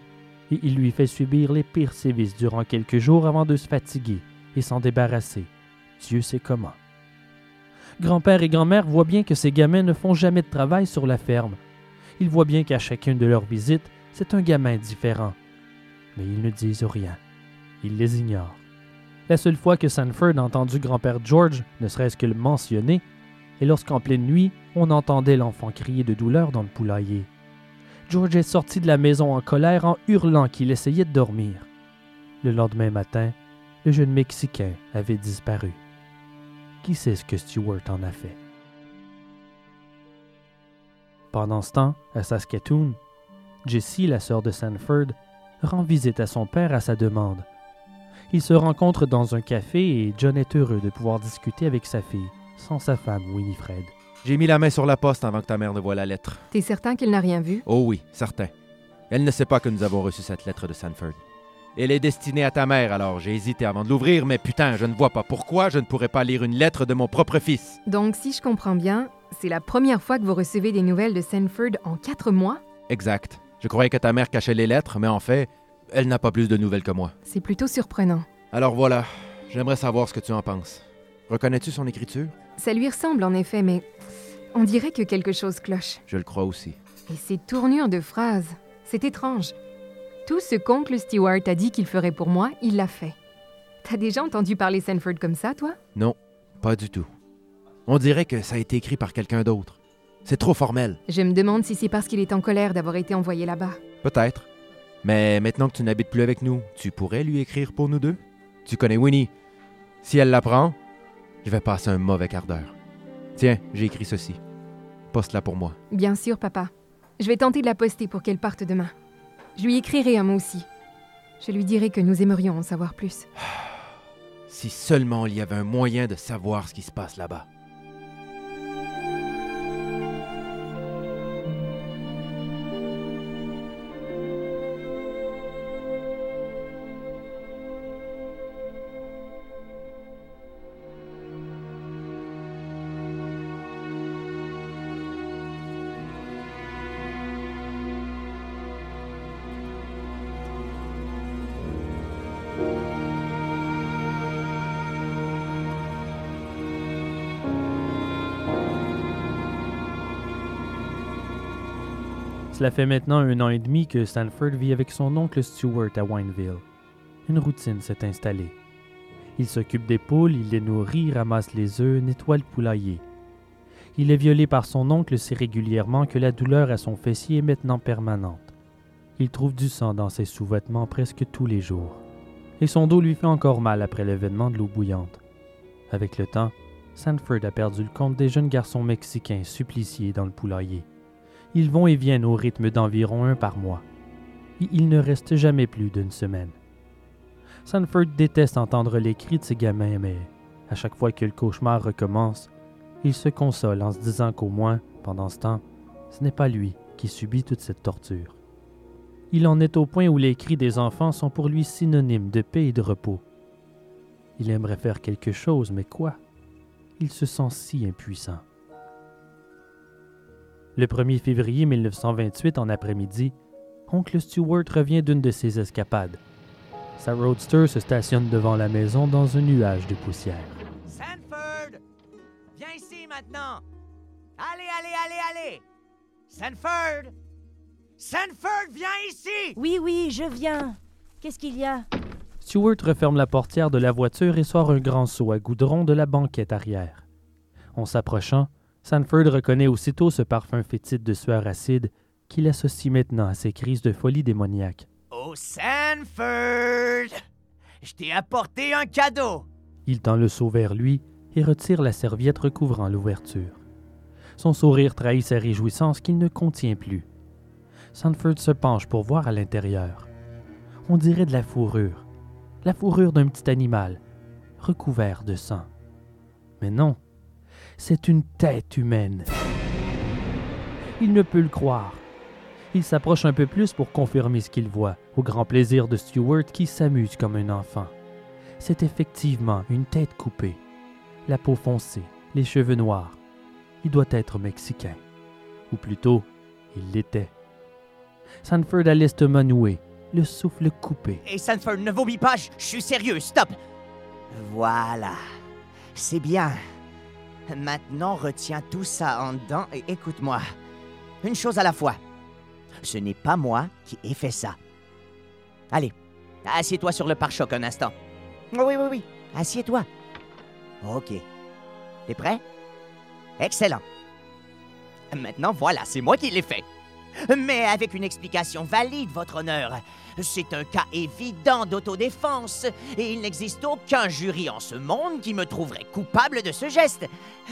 et il lui fait subir les pires sévices durant quelques jours avant de se fatiguer et s'en débarrasser. Dieu sait comment. Grand-père et grand-mère voient bien que ces gamins ne font jamais de travail sur la ferme. Ils voient bien qu'à chacune de leurs visites, c'est un gamin différent. Mais ils ne disent rien. Ils les ignorent. La seule fois que Sanford a entendu grand-père George, ne serait-ce que le mentionner, est lorsqu'en pleine nuit, on entendait l'enfant crier de douleur dans le poulailler. George est sorti de la maison en colère en hurlant qu'il essayait de dormir. Le lendemain matin, le jeune Mexicain avait disparu. Qui sait ce que Stewart en a fait? Pendant ce temps, à Saskatoon, Jessie, la sœur de Sanford, rend visite à son père à sa demande. Ils se rencontrent dans un café et John est heureux de pouvoir discuter avec sa fille, sans sa femme Winifred. J'ai mis la main sur la poste avant que ta mère ne voie la lettre. T'es certain qu'il n'a rien vu? Oh oui, certain. Elle ne sait pas que nous avons reçu cette lettre de Sanford. Elle est destinée à ta mère, alors j'ai hésité avant de l'ouvrir, mais putain, je ne vois pas pourquoi je ne pourrais pas lire une lettre de mon propre fils. Donc, si je comprends bien, c'est la première fois que vous recevez des nouvelles de Sanford en quatre mois? Exact. Je croyais que ta mère cachait les lettres, mais en fait, elle n'a pas plus de nouvelles que moi. C'est plutôt surprenant. Alors voilà, j'aimerais savoir ce que tu en penses. Reconnais-tu son écriture? Ça lui ressemble en effet, mais on dirait que quelque chose cloche. Je le crois aussi. Et ses tournures de phrases, c'est étrange. Tout ce qu'oncle Stewart a dit qu'il ferait pour moi, il l'a fait. T'as déjà entendu parler Sanford comme ça, toi? Non, pas du tout. On dirait que ça a été écrit par quelqu'un d'autre. C'est trop formel. Je me demande si c'est parce qu'il est en colère d'avoir été envoyé là-bas. Peut-être. Mais maintenant que tu n'habites plus avec nous, tu pourrais lui écrire pour nous deux? Tu connais Winnie. Si elle l'apprend, je vais passer un mauvais quart d'heure. Tiens, j'ai écrit ceci. Poste-la pour moi. Bien sûr, papa. Je vais tenter de la poster pour qu'elle parte demain. Je lui écrirai un mot aussi. Je lui dirai que nous aimerions en savoir plus. Si seulement il y avait un moyen de savoir ce qui se passe là-bas. Cela fait maintenant un an et demi que Stanford vit avec son oncle Stewart à Wineville. Une routine s'est installée. Il s'occupe des poules, il les nourrit, ramasse les œufs, nettoie le poulailler. Il est violé par son oncle si régulièrement que la douleur à son fessier est maintenant permanente. Il trouve du sang dans ses sous-vêtements presque tous les jours. Et son dos lui fait encore mal après l'événement de l'eau bouillante. Avec le temps, Sanford a perdu le compte des jeunes garçons mexicains suppliciés dans le poulailler. Ils vont et viennent au rythme d'environ un par mois. Et il ne reste jamais plus d'une semaine. Sanford déteste entendre les cris de ses gamins, mais à chaque fois que le cauchemar recommence, il se console en se disant qu'au moins, pendant ce temps, ce n'est pas lui qui subit toute cette torture. Il en est au point où les cris des enfants sont pour lui synonymes de paix et de repos. Il aimerait faire quelque chose, mais quoi? Il se sent si impuissant. Le 1er février 1928, en après-midi, Oncle Stewart revient d'une de ses escapades. Sa roadster se stationne devant la maison dans un nuage de poussière. Sanford! Viens ici maintenant! Allez, allez, allez, allez! Sanford! Sanford, viens ici! Oui, oui, je viens. Qu'est-ce qu'il y a? Stewart referme la portière de la voiture et sort un grand seau à goudron de la banquette arrière. En s'approchant, Sanford reconnaît aussitôt ce parfum fétide de sueur acide qu'il associe maintenant à ses crises de folie démoniaque. Oh, Sanford! Je t'ai apporté un cadeau! Il tend le seau vers lui et retire la serviette recouvrant l'ouverture. Son sourire trahit sa réjouissance qu'il ne contient plus. Sanford se penche pour voir à l'intérieur. On dirait de la fourrure, la fourrure d'un petit animal, recouvert de sang. Mais non, c'est une tête humaine. Il ne peut le croire. Il s'approche un peu plus pour confirmer ce qu'il voit, au grand plaisir de Stewart qui s'amuse comme un enfant. C'est effectivement une tête coupée, la peau foncée, les cheveux noirs. Il doit être mexicain. Ou plutôt, il l'était. Sanford a l'estomac noué, le souffle coupé. Et Sanford, ne vomis pas, je suis sérieux, stop! Voilà. C'est bien. Maintenant, retiens tout ça en dedans et écoute-moi. Une chose à la fois. Ce n'est pas moi qui ai fait ça. Allez, assieds-toi sur le pare-choc un instant. Oui, oui, oui, assieds-toi. Ok. T'es prêt? Excellent. Maintenant, voilà, c'est moi qui l'ai fait. Mais avec une explication valide, votre honneur. C'est un cas évident d'autodéfense, et il n'existe aucun jury en ce monde qui me trouverait coupable de ce geste.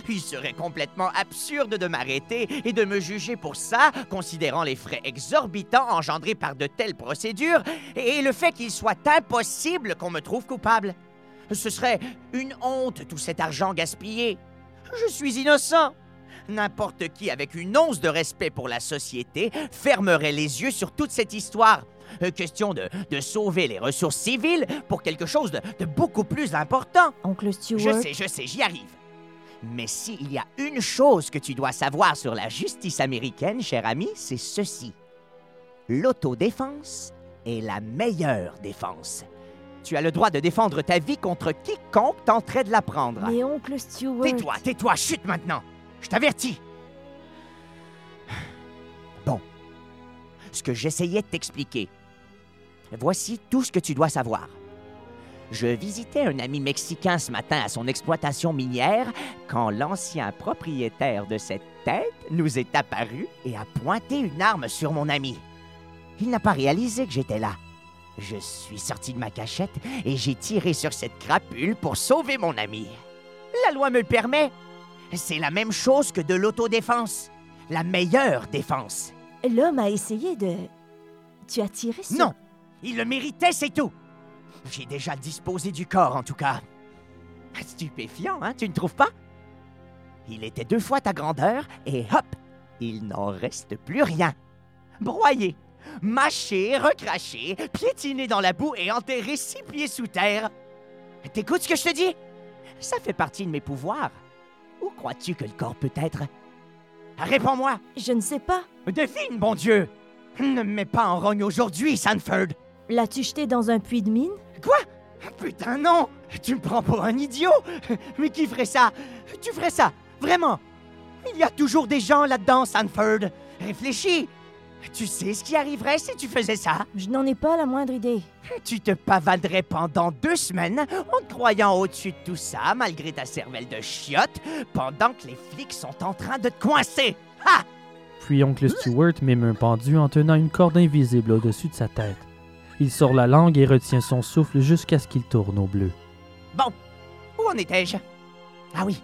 Il serait complètement absurde de m'arrêter et de me juger pour ça, considérant les frais exorbitants engendrés par de telles procédures, et le fait qu'il soit impossible qu'on me trouve coupable. Ce serait une honte, tout cet argent gaspillé. Je suis innocent. N'importe qui avec une once de respect pour la société fermerait les yeux sur toute cette histoire. Euh, question de, de sauver les ressources civiles pour quelque chose de, de beaucoup plus important. Oncle Stewart Je sais, je sais, j'y arrive. Mais s'il y a une chose que tu dois savoir sur la justice américaine, cher ami, c'est ceci. L'autodéfense est la meilleure défense. Tu as le droit de défendre ta vie contre quiconque tenterait de la prendre. Mais oncle Stewart... Tais-toi, tais-toi, chute maintenant. Je t'avertis. Bon. Ce que j'essayais de t'expliquer. Voici tout ce que tu dois savoir. Je visitais un ami mexicain ce matin à son exploitation minière quand l'ancien propriétaire de cette tête nous est apparu et a pointé une arme sur mon ami. Il n'a pas réalisé que j'étais là. Je suis sorti de ma cachette et j'ai tiré sur cette crapule pour sauver mon ami. La loi me le permet. C'est la même chose que de l'autodéfense. La meilleure défense. L'homme a essayé de... Tu as tiré sur... Non, il le méritait, c'est tout. J'ai déjà disposé du corps, en tout cas. Stupéfiant, hein, tu ne trouves pas? Il était deux fois ta grandeur, et hop, il n'en reste plus rien. Broyé, mâché, recraché, piétiné dans la boue et enterré six pieds sous terre. T'écoutes ce que je te dis? Ça fait partie de mes pouvoirs. Où crois-tu que le corps peut être? Réponds-moi! Je ne sais pas. Devine, bon Dieu! Ne me mets pas en rogne aujourd'hui, Sanford! L'as-tu jeté dans un puits de mine? Quoi? Putain, non! Tu me prends pour un idiot! Mais qui ferait ça? Tu ferais ça, vraiment! Il y a toujours des gens là-dedans, Sanford! Réfléchis! Tu sais ce qui arriverait si tu faisais ça? Je n'en ai pas la moindre idée. Tu te pavaderais pendant deux semaines en te croyant au-dessus de tout ça, malgré ta cervelle de chiotte, pendant que les flics sont en train de te coincer! Ha! Puis oncle Stewart mime un pendu en tenant une corde invisible au-dessus de sa tête. Il sort la langue et retient son souffle jusqu'à ce qu'il tourne au bleu. Bon, où en étais-je? Ah oui.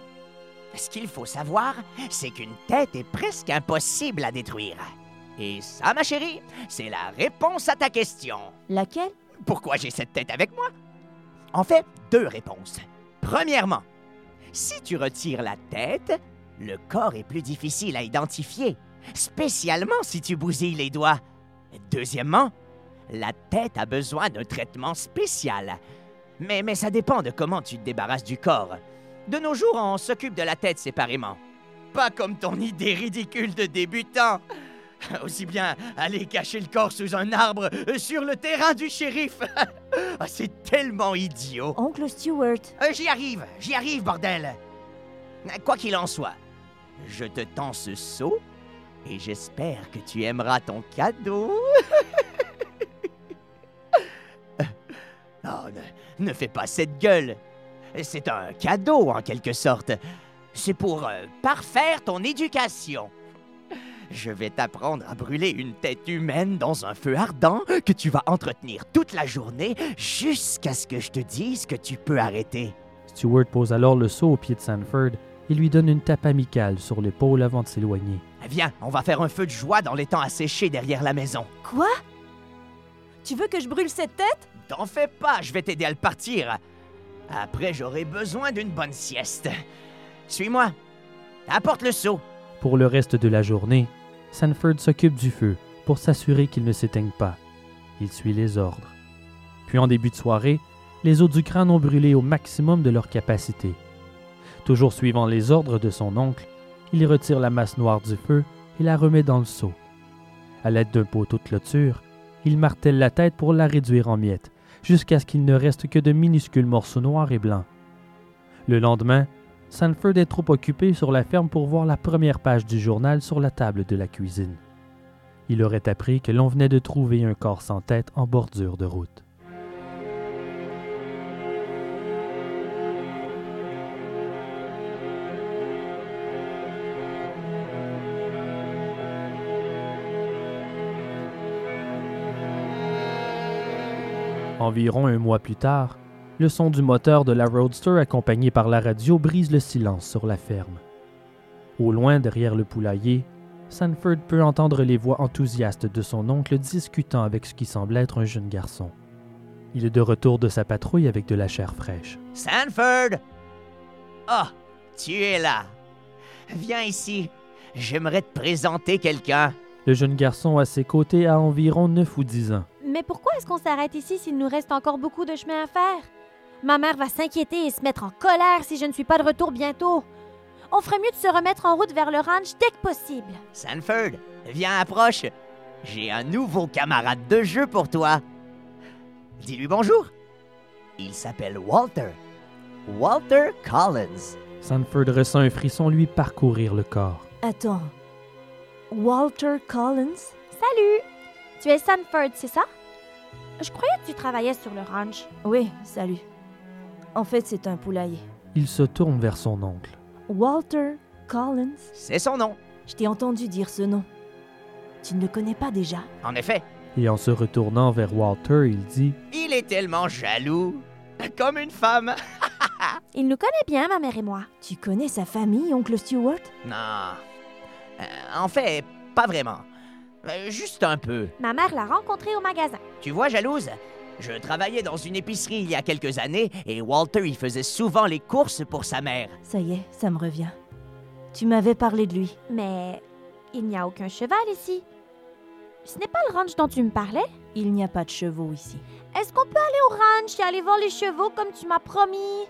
Ce qu'il faut savoir, c'est qu'une tête est presque impossible à détruire. Et ça, ma chérie, c'est la réponse à ta question. Laquelle? Pourquoi j'ai cette tête avec moi? En fait, deux réponses. Premièrement, si tu retires la tête, le corps est plus difficile à identifier, spécialement si tu bousilles les doigts. Deuxièmement, la tête a besoin d'un traitement spécial. Mais, mais ça dépend de comment tu te débarrasses du corps. De nos jours, on s'occupe de la tête séparément. Pas comme ton idée ridicule de débutant. Aussi bien aller cacher le corps sous un arbre euh, sur le terrain du shérif. Ah, C'est tellement idiot. Oncle Stewart. Euh, j'y arrive, j'y arrive, bordel. Quoi qu'il en soit, je te tends ce seau Et j'espère que tu aimeras ton cadeau. oh, ne, ne fais pas cette gueule. C'est un cadeau en quelque sorte. C'est pour euh, parfaire ton éducation. Je vais t'apprendre à brûler une tête humaine dans un feu ardent que tu vas entretenir toute la journée jusqu'à ce que je te dise que tu peux arrêter. Stewart pose alors le seau au pied de Sanford et lui donne une tape amicale sur l'épaule avant de s'éloigner. Viens, on va faire un feu de joie dans l'étang asséché derrière la maison. Quoi? Tu veux que je brûle cette tête? T'en fais pas, je vais t'aider à le partir. Après, j'aurai besoin d'une bonne sieste. Suis-moi. Apporte le seau. Pour le reste de la journée, Sanford s'occupe du feu pour s'assurer qu'il ne s'éteigne pas. Il suit les ordres. Puis en début de soirée, les eaux du crâne ont brûlé au maximum de leur capacité. Toujours suivant les ordres de son oncle, il retire la masse noire du feu et la remet dans le seau. À l'aide d'un poteau de clôture, il martèle la tête pour la réduire en miettes, jusqu'à ce qu'il ne reste que de minuscules morceaux noirs et blancs. Le lendemain, Sanford est trop occupé sur la ferme pour voir la première page du journal sur la table de la cuisine. Il aurait appris que l'on venait de trouver un corps sans tête en bordure de route. Environ un mois plus tard, le son du moteur de la Roadster accompagné par la radio brise le silence sur la ferme. Au loin, derrière le poulailler, Sanford peut entendre les voix enthousiastes de son oncle discutant avec ce qui semble être un jeune garçon. Il est de retour de sa patrouille avec de la chair fraîche. Sanford! Ah, tu es là. Viens ici. J'aimerais te présenter quelqu'un. Le jeune garçon à ses côtés a environ 9 ou 10 ans. Mais pourquoi est-ce qu'on s'arrête ici s'il nous reste encore beaucoup de chemin à faire? Ma mère va s'inquiéter et se mettre en colère si je ne suis pas de retour bientôt. On ferait mieux de se remettre en route vers le ranch dès que possible. Sanford, viens, approche. J'ai un nouveau camarade de jeu pour toi. Dis-lui bonjour. Il s'appelle Walter. Walter Collins. Sanford ressent un frisson lui parcourir le corps. Attends. Walter Collins? Salut! Tu es Sanford, c'est ça? Je croyais que tu travaillais sur le ranch. Oui, salut. En fait, c'est un poulailler. Il se tourne vers son oncle. Walter Collins? C'est son nom. Je t'ai entendu dire ce nom. Tu ne le connais pas déjà? En effet, Et en se retournant vers Walter, il dit il est tellement jaloux. Comme une femme. Il nous connaît bien, ma mère et moi. Tu connais sa famille, oncle Stewart Non. Euh, en fait, pas vraiment. Euh, juste un peu. Ma mère l'a rencontré au magasin. Tu vois, jalouse Je travaillais dans une épicerie il y a quelques années et Walter y faisait souvent les courses pour sa mère. Ça y est, ça me revient. Tu m'avais parlé de lui. Mais il n'y a aucun cheval ici. Ce n'est pas le ranch dont tu me parlais? Il n'y a pas de chevaux ici. Est-ce qu'on peut aller au ranch et aller voir les chevaux comme tu m'as promis?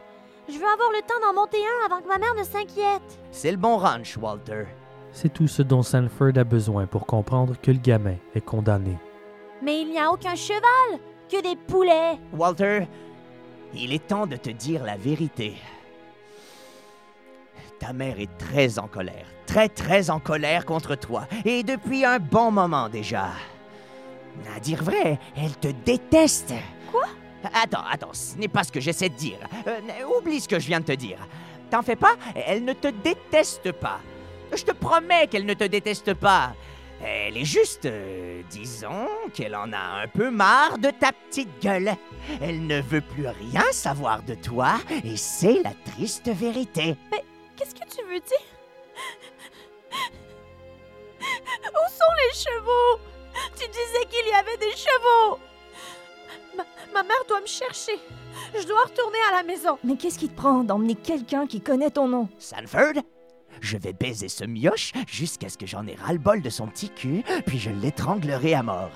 Je veux avoir le temps d'en monter un avant que ma mère ne s'inquiète. C'est le bon ranch, Walter. C'est tout ce dont Sanford a besoin pour comprendre que le gamin est condamné. Mais il n'y a aucun cheval, que des poulets. Walter, il est temps de te dire la vérité. Ta mère est très en colère, très très en colère contre toi, et depuis un bon moment déjà. À dire vrai, elle te déteste. Quoi? Attends, attends, ce n'est pas ce que j'essaie de dire. Euh, oublie ce que je viens de te dire. T'en fais pas, elle ne te déteste pas. Je te promets qu'elle ne te déteste pas. Elle est juste, euh, disons, qu'elle en a un peu marre de ta petite gueule. Elle ne veut plus rien savoir de toi, et c'est la triste vérité. Qu'est-ce que tu veux dire? Où sont les chevaux? Tu disais qu'il y avait des chevaux! Ma, ma mère doit me chercher. Je dois retourner à la maison. Mais qu'est-ce qui te prend d'emmener quelqu'un qui connaît ton nom? Sanford, je vais baiser ce mioche jusqu'à ce que j'en ai ras-le-bol de son petit cul, puis je l'étranglerai à mort.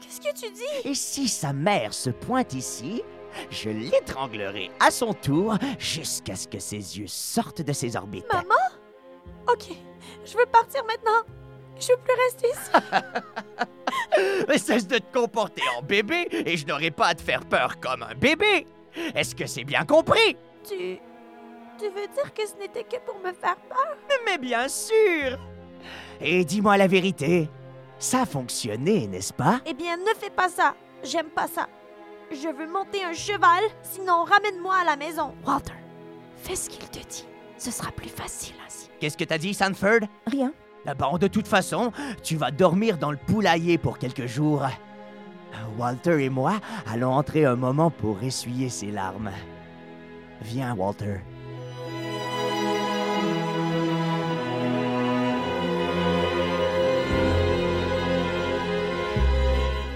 Qu'est-ce que tu dis? Et si sa mère se pointe ici, je l'étranglerai à son tour jusqu'à ce que ses yeux sortent de ses orbites. Maman? Ok, je veux partir maintenant. Je veux plus rester ici. Cesse de te comporter en bébé et je n'aurai pas à te faire peur comme un bébé. Est-ce que c'est bien compris? Tu. Tu veux dire que ce n'était que pour me faire peur? Mais bien sûr! Et dis-moi la vérité, ça a fonctionné, n'est-ce pas? Eh bien, ne fais pas ça. J'aime pas ça. Je veux monter un cheval, sinon ramène-moi à la maison. Walter, fais ce qu'il te dit. Ce sera plus facile ainsi. Qu'est-ce que t'as dit, Sanford? Rien. Ah Bon, de toute façon, tu vas dormir dans le poulailler pour quelques jours. Walter et moi allons entrer un moment pour essuyer ses larmes. Viens, Walter.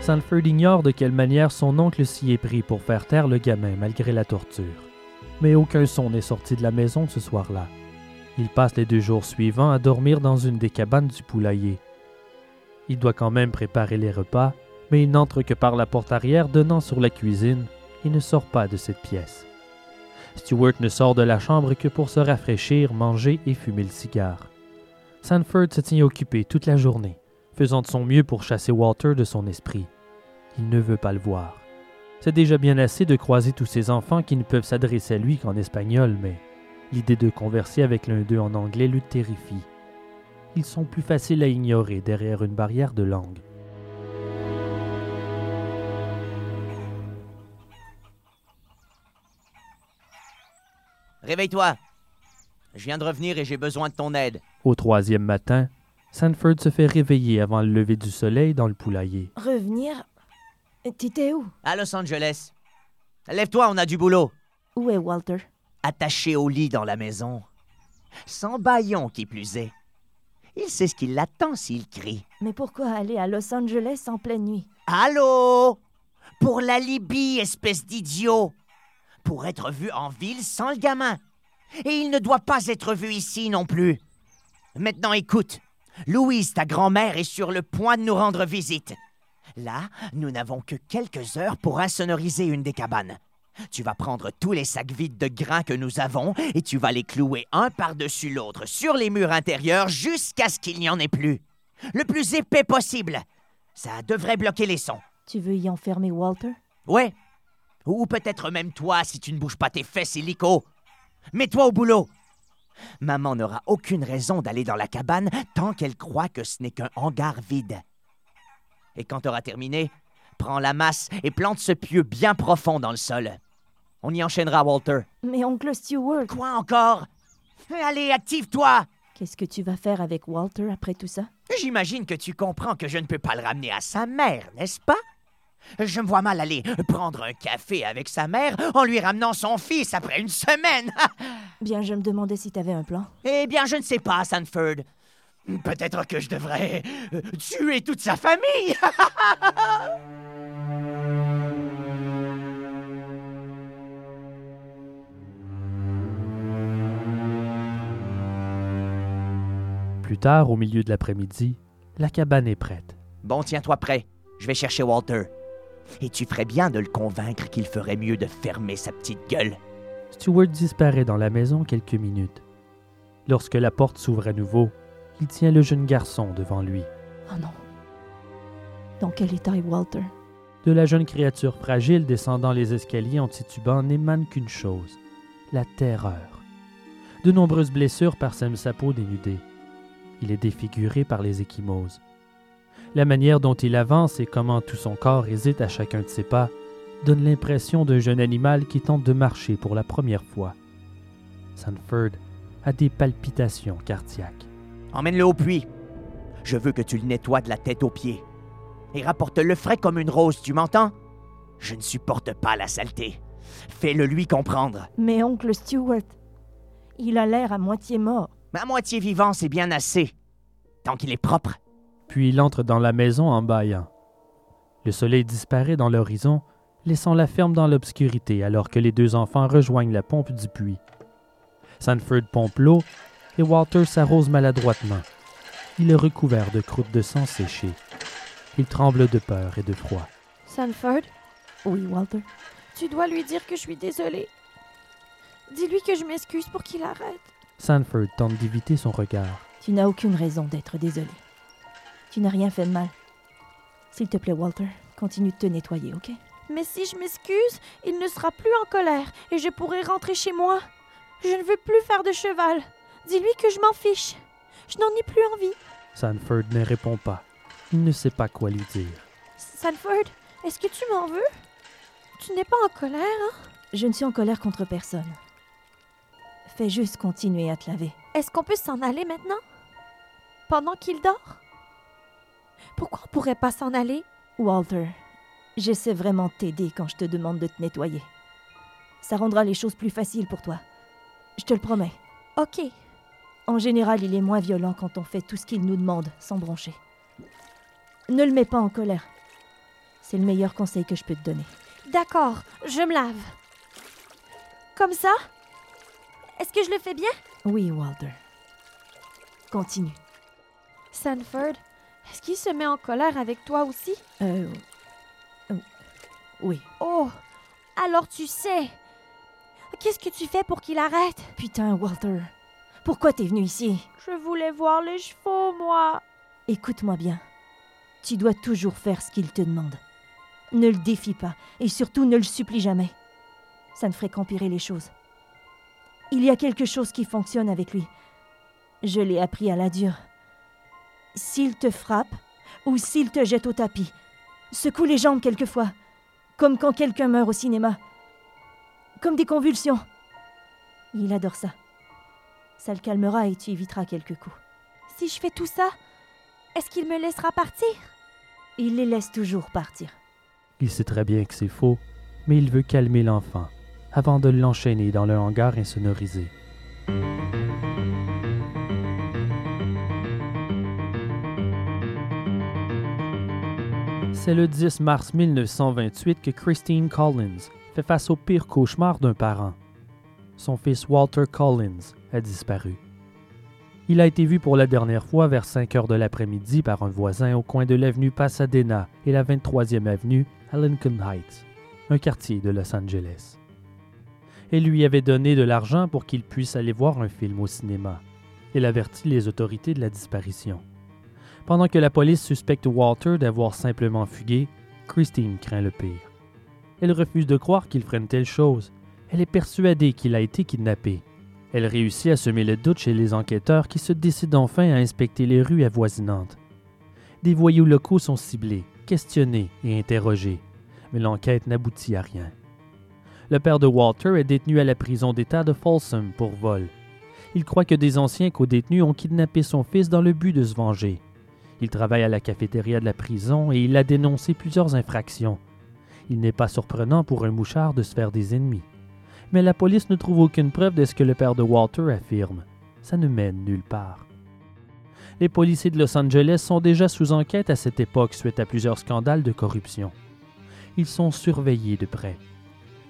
Sanford ignore de quelle manière son oncle s'y est pris pour faire taire le gamin malgré la torture. Mais aucun son n'est sorti de la maison ce soir-là. Il passe les deux jours suivants à dormir dans une des cabanes du poulailler. Il doit quand même préparer les repas, mais il n'entre que par la porte arrière donnant sur la cuisine et ne sort pas de cette pièce. Stewart ne sort de la chambre que pour se rafraîchir, manger et fumer le cigare. Sanford se tient occupé toute la journée, faisant de son mieux pour chasser Walter de son esprit. Il ne veut pas le voir. C'est déjà bien assez de croiser tous ces enfants qui ne peuvent s'adresser à lui qu'en espagnol, mais l'idée de converser avec l'un d'eux en anglais le terrifie. Ils sont plus faciles à ignorer derrière une barrière de langue. Réveille-toi. Je viens de revenir et j'ai besoin de ton aide. Au troisième matin, Sanford se fait réveiller avant le lever du soleil dans le poulailler. Revenir? T'étais où? À Los Angeles. Lève-toi, on a du boulot. Où est Walter? Attaché au lit dans la maison. Sans baillon qui plus est. Il sait ce qui l'attend s'il crie. Mais pourquoi aller à Los Angeles en pleine nuit? Allô? Pour la Libye, espèce d'idiot Pour être vu en ville sans le gamin. Et il ne doit pas être vu ici non plus. Maintenant écoute. Louise, ta grand-mère, est sur le point de nous rendre visite. Là, nous n'avons que quelques heures pour insonoriser une des cabanes. Tu vas prendre tous les sacs vides de grains que nous avons et tu vas les clouer un par-dessus l'autre sur les murs intérieurs jusqu'à ce qu'il n'y en ait plus. Le plus épais possible. Ça devrait bloquer les sons. Tu veux y enfermer Walter? Ouais. Ou peut-être même toi si tu ne bouges pas tes fesses illico. Mets-toi au boulot. Maman n'aura aucune raison d'aller dans la cabane tant qu'elle croit que ce n'est qu'un hangar vide. Et quand tu auras terminé, prends la masse et plante ce pieu bien profond dans le sol. On y enchaînera, Walter. Mais oncle Stewart, Quoi encore? Allez, active-toi qu'est-ce que tu vas faire avec Walter après tout ça? J'imagine que tu comprends que je ne peux pas le ramener à sa mère, n'est-ce pas? Je me vois mal aller prendre un café avec sa mère en lui ramenant son fils après une semaine. Bien, je me demandais si t'avais un plan. eh bien, je ne sais pas, Sanford. Peut-être que je devrais euh, tuer toute sa famille. Plus tard, au milieu de l'après-midi, la cabane est prête. bon, tiens-toi prêt. Je vais chercher Walter. Et tu ferais bien de le convaincre qu'il ferait mieux de fermer sa petite gueule. Stewart disparaît dans la maison quelques minutes. Lorsque la porte s'ouvre à nouveau, il tient le jeune garçon devant lui. Oh non. Dans quel état est Walter? De la jeune créature fragile descendant les escaliers en titubant n'émane qu'une chose, la terreur. De nombreuses blessures parsèment sa peau dénudée. Il est défiguré par les échymoses. La manière dont il avance et comment tout son corps hésite à chacun de ses pas donne l'impression d'un jeune animal qui tente de marcher pour la première fois. Sanford a des palpitations cardiaques. Emmène-le au puits. Je veux que tu le nettoies de la tête aux pieds. Et rapporte-le frais comme une rose, tu m'entends? Je ne supporte pas la saleté. Fais-le lui comprendre. Mais oncle Stewart, il a l'air à moitié mort. À moitié vivant, c'est bien assez. Tant qu'il est propre. Puis il entre dans la maison en bâillant. Le soleil disparaît dans l'horizon, laissant la ferme dans l'obscurité alors que les deux enfants rejoignent la pompe du puits. Sanford pompe l'eau et Walter s'arrose maladroitement. Il est recouvert de croûtes de sang séchées. Il tremble de peur et de froid. Sanford, Oui, Walter. tu dois lui dire que je suis désolée. Dis-lui que je m'excuse pour qu'il arrête. Sanford tente d'éviter son regard. Tu n'as aucune raison d'être désolé. Tu n'as rien fait de mal. S'il te plaît, Walter, continue de te nettoyer, ok? Mais si je m'excuse, il ne sera plus en colère et je pourrai rentrer chez moi. Je ne veux plus faire de cheval. Dis-lui que je m'en fiche. Je n'en ai plus envie. Sanford ne répond pas. Il ne sait pas quoi lui dire. Sanford, est-ce que tu m'en veux? Tu n'es pas en colère, hein? Je ne suis en colère contre personne. Fais juste continuer à te laver. Est-ce qu'on peut s'en aller maintenant? Pendant qu'il dort? Pourquoi on pourrait pas s'en aller? Walter, j'essaie vraiment de t'aider quand je te demande de te nettoyer. Ça rendra les choses plus faciles pour toi. Je te le promets. Ok. En général, il est moins violent quand on fait tout ce qu'il nous demande sans broncher. Ne le mets pas en colère. C'est le meilleur conseil que je peux te donner. D'accord, je me lave. Comme ça? Est-ce que je le fais bien? Oui, Walter. Continue. Sanford, est-ce qu'il se met en colère avec toi aussi? Euh. euh, Oui. Oh, alors tu sais. Qu'est-ce que tu fais pour qu'il arrête? Putain, Walter. Pourquoi t'es venu ici? Je voulais voir les chevaux, moi. Écoute-moi bien. Tu dois toujours faire ce qu'il te demande. Ne le défie pas, et surtout ne le supplie jamais. Ça ne ferait qu'empirer les choses. Il y a quelque chose qui fonctionne avec lui. Je l'ai appris à la dure. S'il te frappe, ou s'il te jette au tapis, secoue les jambes quelquefois, comme quand quelqu'un meurt au cinéma. Comme des convulsions. Il adore ça. Ça le calmera et tu éviteras quelques coups. Si je fais tout ça, est-ce qu'il me laissera partir? Il les laisse toujours partir. Il sait très bien que c'est faux, mais il veut calmer l'enfant avant de l'enchaîner dans le hangar insonorisé. C'est le 10 mars 1928 que Christine Collins fait face au pire cauchemar d'un parent. Son fils Walter Collins a disparu. Il a été vu pour la dernière fois vers 5 heures de l'après-midi par un voisin au coin de l'avenue Pasadena et la 23e avenue à Lincoln Heights, un quartier de Los Angeles. Elle lui avait donné de l'argent pour qu'il puisse aller voir un film au cinéma. Elle avertit les autorités de la disparition. Pendant que la police suspecte Walter d'avoir simplement fugué, Christine craint le pire. Elle refuse de croire qu'il ferait telle chose. Elle est persuadée qu'il a été kidnappé. Elle réussit à semer le doute chez les enquêteurs qui se décident enfin à inspecter les rues avoisinantes. Des voyous locaux sont ciblés, questionnés et interrogés, mais l'enquête n'aboutit à rien. Le père de Walter est détenu à la prison d'État de Folsom pour vol. Il croit que des anciens co-détenus ont kidnappé son fils dans le but de se venger. Il travaille à la cafétéria de la prison et il a dénoncé plusieurs infractions. Il n'est pas surprenant pour un mouchard de se faire des ennemis. Mais la police ne trouve aucune preuve de ce que le père de Walter affirme. Ça ne mène nulle part. Les policiers de Los Angeles sont déjà sous enquête à cette époque suite à plusieurs scandales de corruption. Ils sont surveillés de près.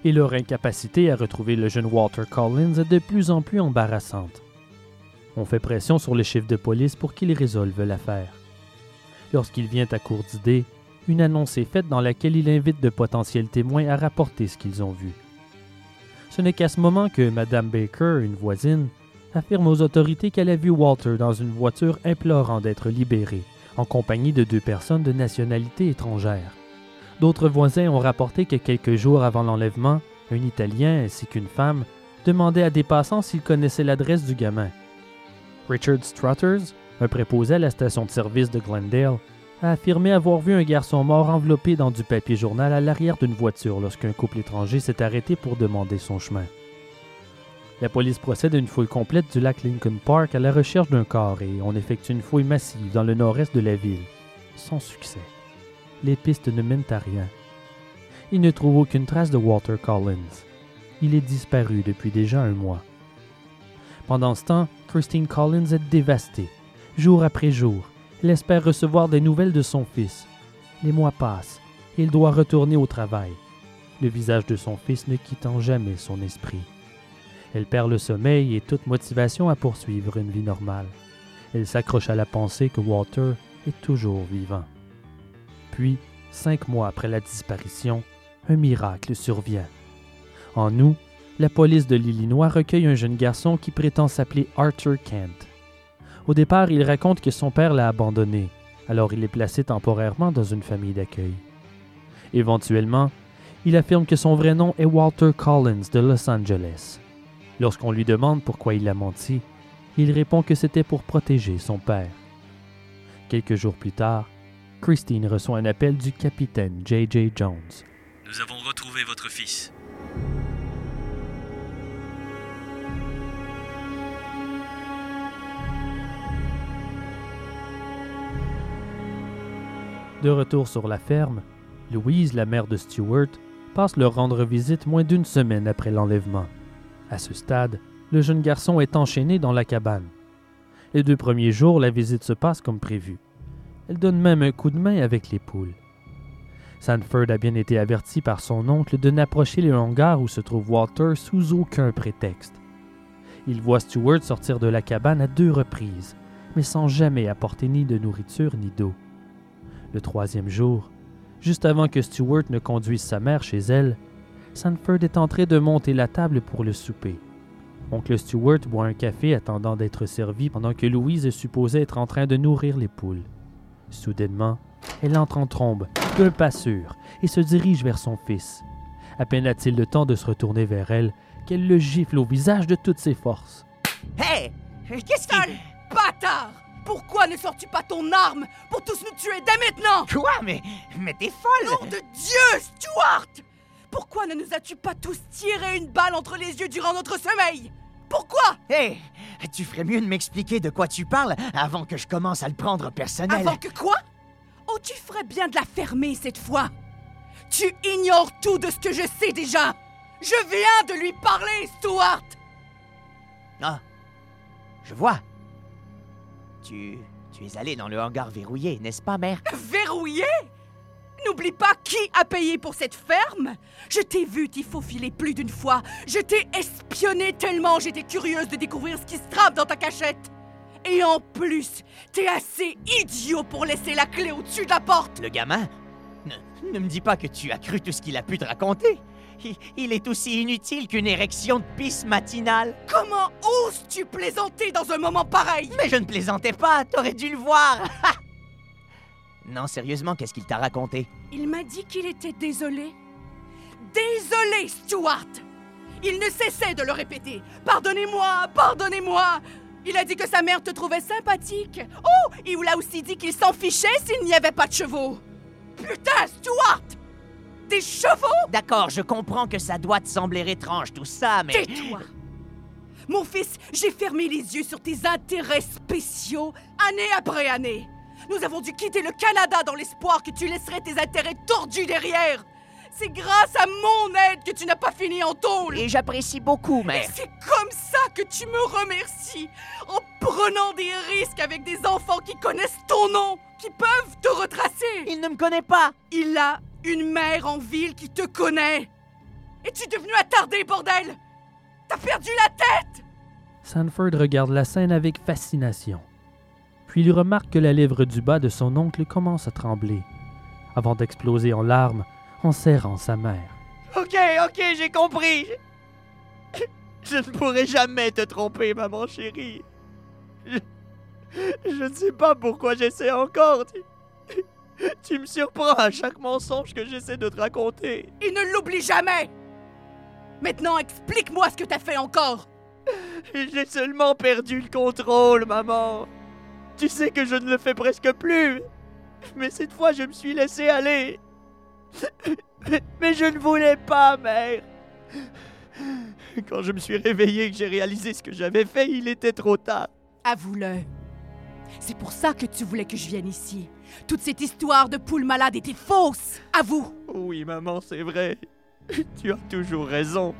Et leur incapacité à retrouver le jeune Walter Collins est de plus en plus embarrassante. On fait pression sur le chef de police pour qu'il résolve l'affaire. Lorsqu'il vient à court d'idées, une annonce est faite dans laquelle il invite de potentiels témoins à rapporter ce qu'ils ont vu. Ce n'est qu'à ce moment que Madame Baker, une voisine, affirme aux autorités qu'elle a vu Walter dans une voiture implorant d'être libéré, en compagnie de deux personnes de nationalité étrangère. D'autres voisins ont rapporté que quelques jours avant l'enlèvement, un Italien ainsi qu'une femme demandaient à des passants s'ils connaissaient l'adresse du gamin. Richard Strutters, un préposé à la station de service de Glendale, a affirmé avoir vu un garçon mort enveloppé dans du papier journal à l'arrière d'une voiture lorsqu'un couple étranger s'est arrêté pour demander son chemin. La police procède à une fouille complète du lac Lincoln Park à la recherche d'un corps et on effectue une fouille massive dans le nord-est de la ville, sans succès. Les pistes ne mènent à rien. Ils ne trouvent aucune trace de Walter Collins. Il est disparu depuis déjà un mois. Pendant ce temps, Christine Collins est dévastée. Jour après jour, elle espère recevoir des nouvelles de son fils. Les mois passent et il doit retourner au travail, le visage de son fils ne quittant jamais son esprit. Elle perd le sommeil et toute motivation à poursuivre une vie normale. Elle s'accroche à la pensée que Walter est toujours vivant. Puis, cinq mois après la disparition, un miracle survient. En août, la police de l'Illinois recueille un jeune garçon qui prétend s'appeler Arthur Kent. Au départ, il raconte que son père l'a abandonné, alors il est placé temporairement dans une famille d'accueil. Éventuellement, il affirme que son vrai nom est Walter Collins de Los Angeles. Lorsqu'on lui demande pourquoi il a menti, Il répond que c'était pour protéger son père. Quelques jours plus tard, Christine reçoit un appel du capitaine J.J. Jones. Nous avons retrouvé votre fils. De retour sur la ferme, Louise, la mère de Stuart, passe leur rendre visite moins d'une semaine après l'enlèvement. À ce stade, le jeune garçon est enchaîné dans la cabane. Les deux premiers jours, la visite se passe comme prévu. Elle donne même un coup de main avec les poules. Sanford a bien été averti par son oncle de n'approcher le hangar où se trouve Walter sous aucun prétexte. Il voit Stuart sortir de la cabane à deux reprises, mais sans jamais apporter ni de nourriture ni d'eau. Le troisième jour, juste avant que Stuart ne conduise sa mère chez elle, Sanford est en train de monter la table pour le souper. Oncle Stuart boit un café attendant d'être servi pendant que Louise est supposée être en train de nourrir les poules. Soudainement, elle entre en trombe, d'un pas sûr, et se dirige vers son fils. À peine a-t-il le temps de se retourner vers elle qu'elle le gifle au visage de toutes ses forces. Hé Qu'est-ce qui... Sale bâtard? Pourquoi ne sors-tu pas ton arme pour tous nous tuer dès maintenant? Quoi Mais... Mais t'es folle! Nom de Dieu, Stuart! Pourquoi ne nous as-tu pas tous tiré une balle entre les yeux durant notre sommeil? Pourquoi? Hé Tu ferais mieux de m'expliquer de quoi tu parles avant que je commence à le prendre personnel. Avant que quoi? Oh, tu ferais bien de la fermer cette fois. Tu ignores tout de ce que je sais déjà. Je viens de lui parler, Stuart! Ah, je vois. Tu... Tu es allé dans le hangar verrouillé, n'est-ce pas, mère? Verrouillé? N'oublie pas qui a payé pour cette ferme Je t'ai vu t'y faufiler plus d'une fois. Je t'ai espionné tellement j'étais curieuse de découvrir ce qui se trame dans ta cachette. Et en plus, t'es assez idiot pour laisser la clé au-dessus de la porte. Le gamin ne, ne me dis pas que tu as cru tout ce qu'il a pu te raconter. Il, il est aussi inutile qu'une érection de pisse matinale. Comment oses-tu plaisanter dans un moment pareil? Mais je ne plaisantais pas, t'aurais dû le voir. non, sérieusement, qu'est-ce qu'il t'a raconté? Il m'a dit qu'il était désolé. Désolé, Stuart Il ne cessait de le répéter. Pardonnez-moi, pardonnez-moi Il a dit que sa mère te trouvait sympathique. Oh, il vous l'a aussi dit qu'il s'en fichait s'il n'y avait pas de chevaux. Putain, Stuart Des chevaux? D'accord, je comprends que ça doit te sembler étrange tout ça, mais... Tais-toi Mon fils, j'ai fermé les yeux sur tes intérêts spéciaux année après année. Nous avons dû quitter le Canada dans l'espoir que tu laisserais tes intérêts tordus derrière. C'est grâce à mon aide que tu n'as pas fini en tôle. Et j'apprécie beaucoup, mais... c'est comme ça que tu me remercies, en prenant des risques avec des enfants qui connaissent ton nom, qui peuvent te retracer. Il ne me connaît pas Il a une mère en ville qui te connaît. Es-tu devenu attardé, bordel? T'as perdu la tête? Sanford regarde la scène avec fascination. Puis il remarque que la lèvre du bas de son oncle commence à trembler, avant d'exploser en larmes en serrant sa mère. Ok, ok, j'ai compris. Je, je ne pourrai jamais te tromper, maman chérie. Je, je ne sais pas pourquoi j'essaie encore. Tu, tu me surprends à chaque mensonge que j'essaie de te raconter. Et ne l'oublie jamais Maintenant, explique-moi ce que t'as fait encore J'ai seulement perdu le contrôle, maman. Tu sais que je ne le fais presque plus. Mais cette fois, je me suis laissé aller. Mais je ne voulais pas, mère. Quand je me suis réveillé et que j'ai réalisé ce que j'avais fait, il était trop tard. Avoue-le. C'est pour ça que tu voulais que je vienne ici. Toute cette histoire de poule malade était fausse. Avoue. Oui, maman, c'est vrai. Tu as toujours raison.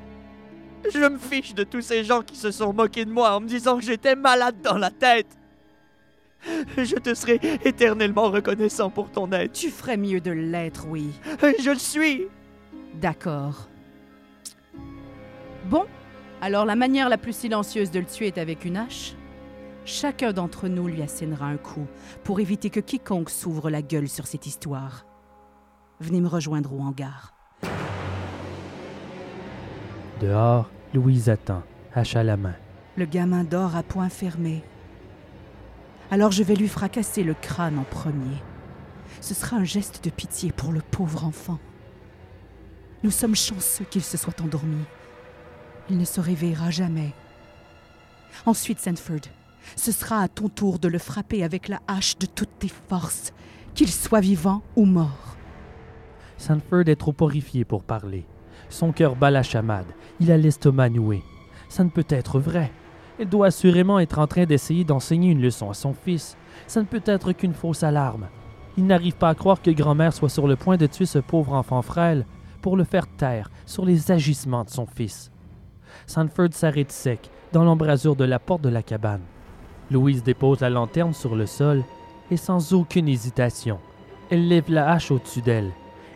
Je me fiche de tous ces gens qui se sont moqués de moi en me disant que j'étais malade dans la tête. Je te serai éternellement reconnaissant pour ton aide. Tu ferais mieux de l'être, oui. Je le suis. D'accord. Bon, alors la manière la plus silencieuse de le tuer est avec une hache. Chacun d'entre nous lui assénera un coup pour éviter que quiconque s'ouvre la gueule sur cette histoire. Venez me rejoindre au hangar. Dehors, Louise attend, hache à la main. Le gamin dort à point fermé. Alors je vais lui fracasser le crâne en premier. Ce sera un geste de pitié pour le pauvre enfant. Nous sommes chanceux qu'il se soit endormi. Il ne se réveillera jamais. Ensuite, Sanford, Ce sera à ton tour de le frapper avec la hache de toutes tes forces, qu'il soit vivant ou mort. Sanford est trop horrifié pour parler. Son cœur bat la chamade. Il a l'estomac noué. Ça ne peut être vrai. Elle doit assurément être en train d'essayer d'enseigner une leçon à son fils. Ça ne peut être qu'une fausse alarme. Il n'arrive pas à croire que grand-mère soit sur le point de tuer ce pauvre enfant frêle pour le faire taire sur les agissements de son fils. Sanford s'arrête sec dans l'embrasure de la porte de la cabane. Louise dépose la lanterne sur le sol et sans aucune hésitation, elle lève la hache au-dessus d'elle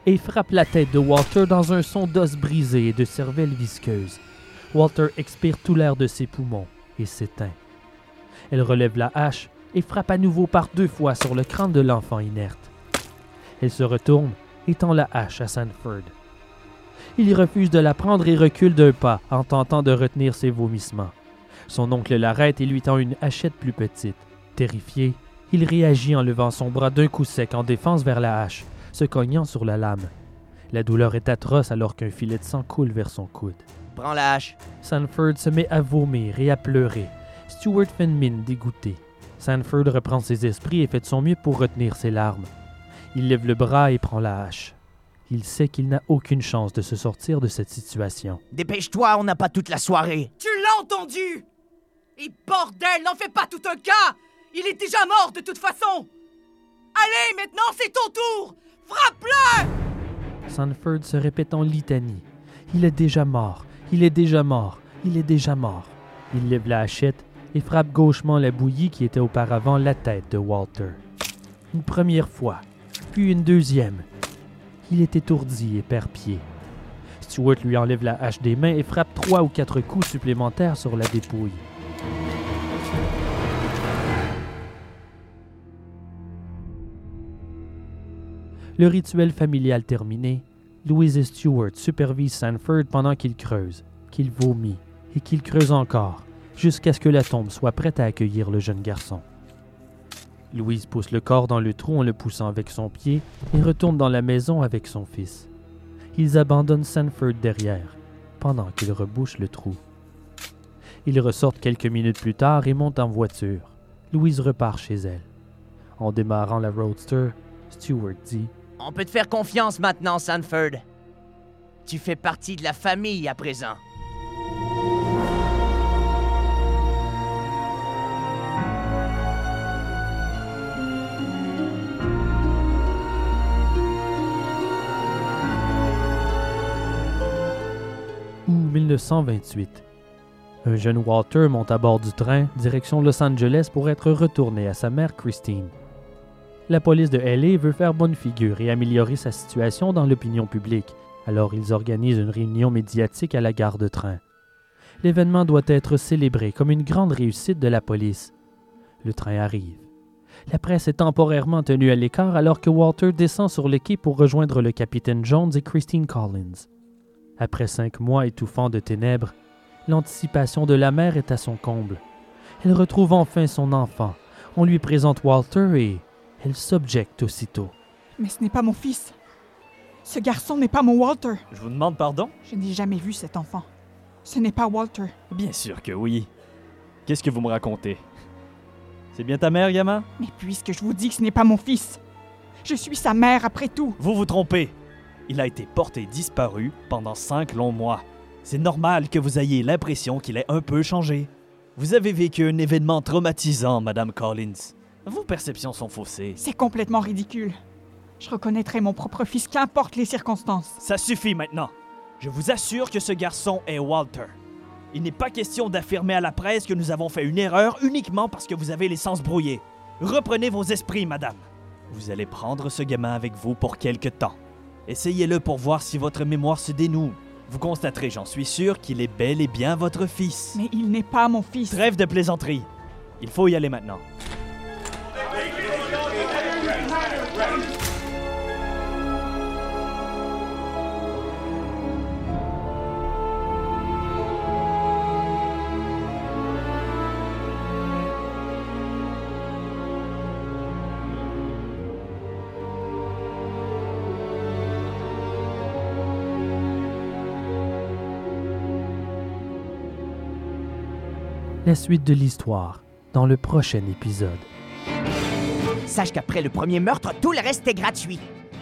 et frappe la tête de Walter dans un son d'os brisé et de cervelle visqueuse. Walter expire tout l'air de ses poumons et s'éteint. Elle relève la hache et frappe à nouveau par deux fois sur le crâne de l'enfant inerte. Elle se retourne et tend la hache à Sanford. Il refuse de la prendre et recule d'un pas en tentant de retenir ses vomissements. Son oncle l'arrête et lui tend une hachette plus petite. Terrifié, il réagit en levant son bras d'un coup sec en défense vers la hache, se cognant sur la lame. La douleur est atroce alors qu'un filet de sang coule vers son coude. Prends la hache. Sanford se met à vomir et à pleurer. Stewart fait une mine dégoûtée. Sanford reprend ses esprits et fait de son mieux pour retenir ses larmes. Il lève le bras et prend la hache. Il sait qu'il n'a aucune chance de se sortir de cette situation. Dépêche-toi, on n'a pas toute la soirée. Tu l'as entendu? Et bordel, n'en fais pas tout un cas Il est déjà mort de toute façon Allez, maintenant c'est ton tour Frappe-le Sanford se répète en litanie. Il est déjà mort, il est déjà mort, il est déjà mort. Il lève la hachette et frappe gauchement la bouillie qui était auparavant la tête de Walter. Une première fois, puis une deuxième. Il est étourdi et perd pied. Stewart lui enlève la hache des mains et frappe trois ou quatre coups supplémentaires sur la dépouille. Le rituel familial terminé, Louise et Stewart supervisent Sanford pendant qu'il creuse, qu'il vomit et qu'il creuse encore, jusqu'à ce que la tombe soit prête à accueillir le jeune garçon. Louise pousse le corps dans le trou en le poussant avec son pied et retourne dans la maison avec son fils. Ils abandonnent Sanford derrière, pendant qu'il rebouche le trou. Ils ressortent quelques minutes plus tard et montent en voiture. Louise repart chez elle. En démarrant la roadster, Stewart dit On peut te faire confiance maintenant, Sanford. Tu fais partie de la famille à présent. ou 1928. Un jeune Walter monte à bord du train direction Los Angeles pour être retourné à sa mère Christine. La police de LA veut faire bonne figure et améliorer sa situation dans l'opinion publique, alors ils organisent une réunion médiatique à la gare de train. L'événement doit être célébré comme une grande réussite de la police. Le train arrive. La presse est temporairement tenue à l'écart alors que Walter descend sur le quai pour rejoindre le capitaine Jones et Christine Collins. Après cinq mois étouffants de ténèbres, l'anticipation de la mère est à son comble. Elle retrouve enfin son enfant. On lui présente Walter et elle s'objecte aussitôt. Mais ce n'est pas mon fils. Ce garçon n'est pas mon Walter. Je vous demande pardon? Je n'ai jamais vu cet enfant. Ce n'est pas Walter. Bien sûr que oui. Qu'est-ce que vous me racontez? C'est bien ta mère, gamin? Mais puisque je vous dis que ce n'est pas mon fils, je suis sa mère après tout. Vous vous trompez. Il a été porté disparu pendant cinq longs mois. C'est normal que vous ayez l'impression qu'il ait un peu changé. Vous avez vécu un événement traumatisant, Madame Collins. Vos perceptions sont faussées. C'est complètement ridicule. Je reconnaîtrai mon propre fils, qu'importe les circonstances. Ça suffit maintenant. Je vous assure que ce garçon est Walter. Il n'est pas question d'affirmer à la presse que nous avons fait une erreur uniquement parce que vous avez les sens brouillés. Reprenez vos esprits, madame. Vous allez prendre ce gamin avec vous pour quelque temps. Essayez-le pour voir si votre mémoire se dénoue. Vous constaterez, j'en suis sûr, qu'il est bel et bien votre fils. Mais il n'est pas mon fils. Trêve de plaisanterie. Il faut y aller maintenant. La suite de l'histoire dans le prochain épisode. Sache qu'après le premier meurtre, tout le reste est gratuit.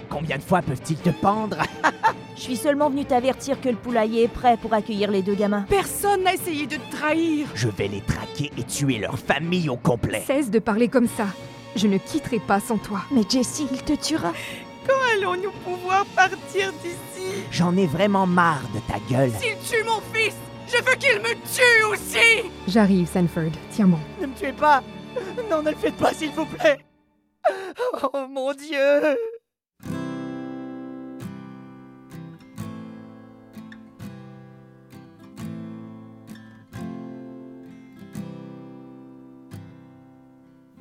Combien de fois peuvent-ils te pendre? Je suis seulement venu t'avertir que le poulailler est prêt pour accueillir les deux gamins. Personne n'a essayé de te trahir. Je vais les traquer et tuer leur famille au complet. Cesse de parler comme ça. Je ne quitterai pas sans toi. Mais Jessie, il te tuera. Quand allons-nous pouvoir partir d'ici? J'en ai vraiment marre de ta gueule. S'il tue mon fils, je veux qu'il me tue aussi J'arrive, Sanford. Tiens bon. Ne me tuez pas Non, ne le faites pas, s'il vous plaît Oh mon Dieu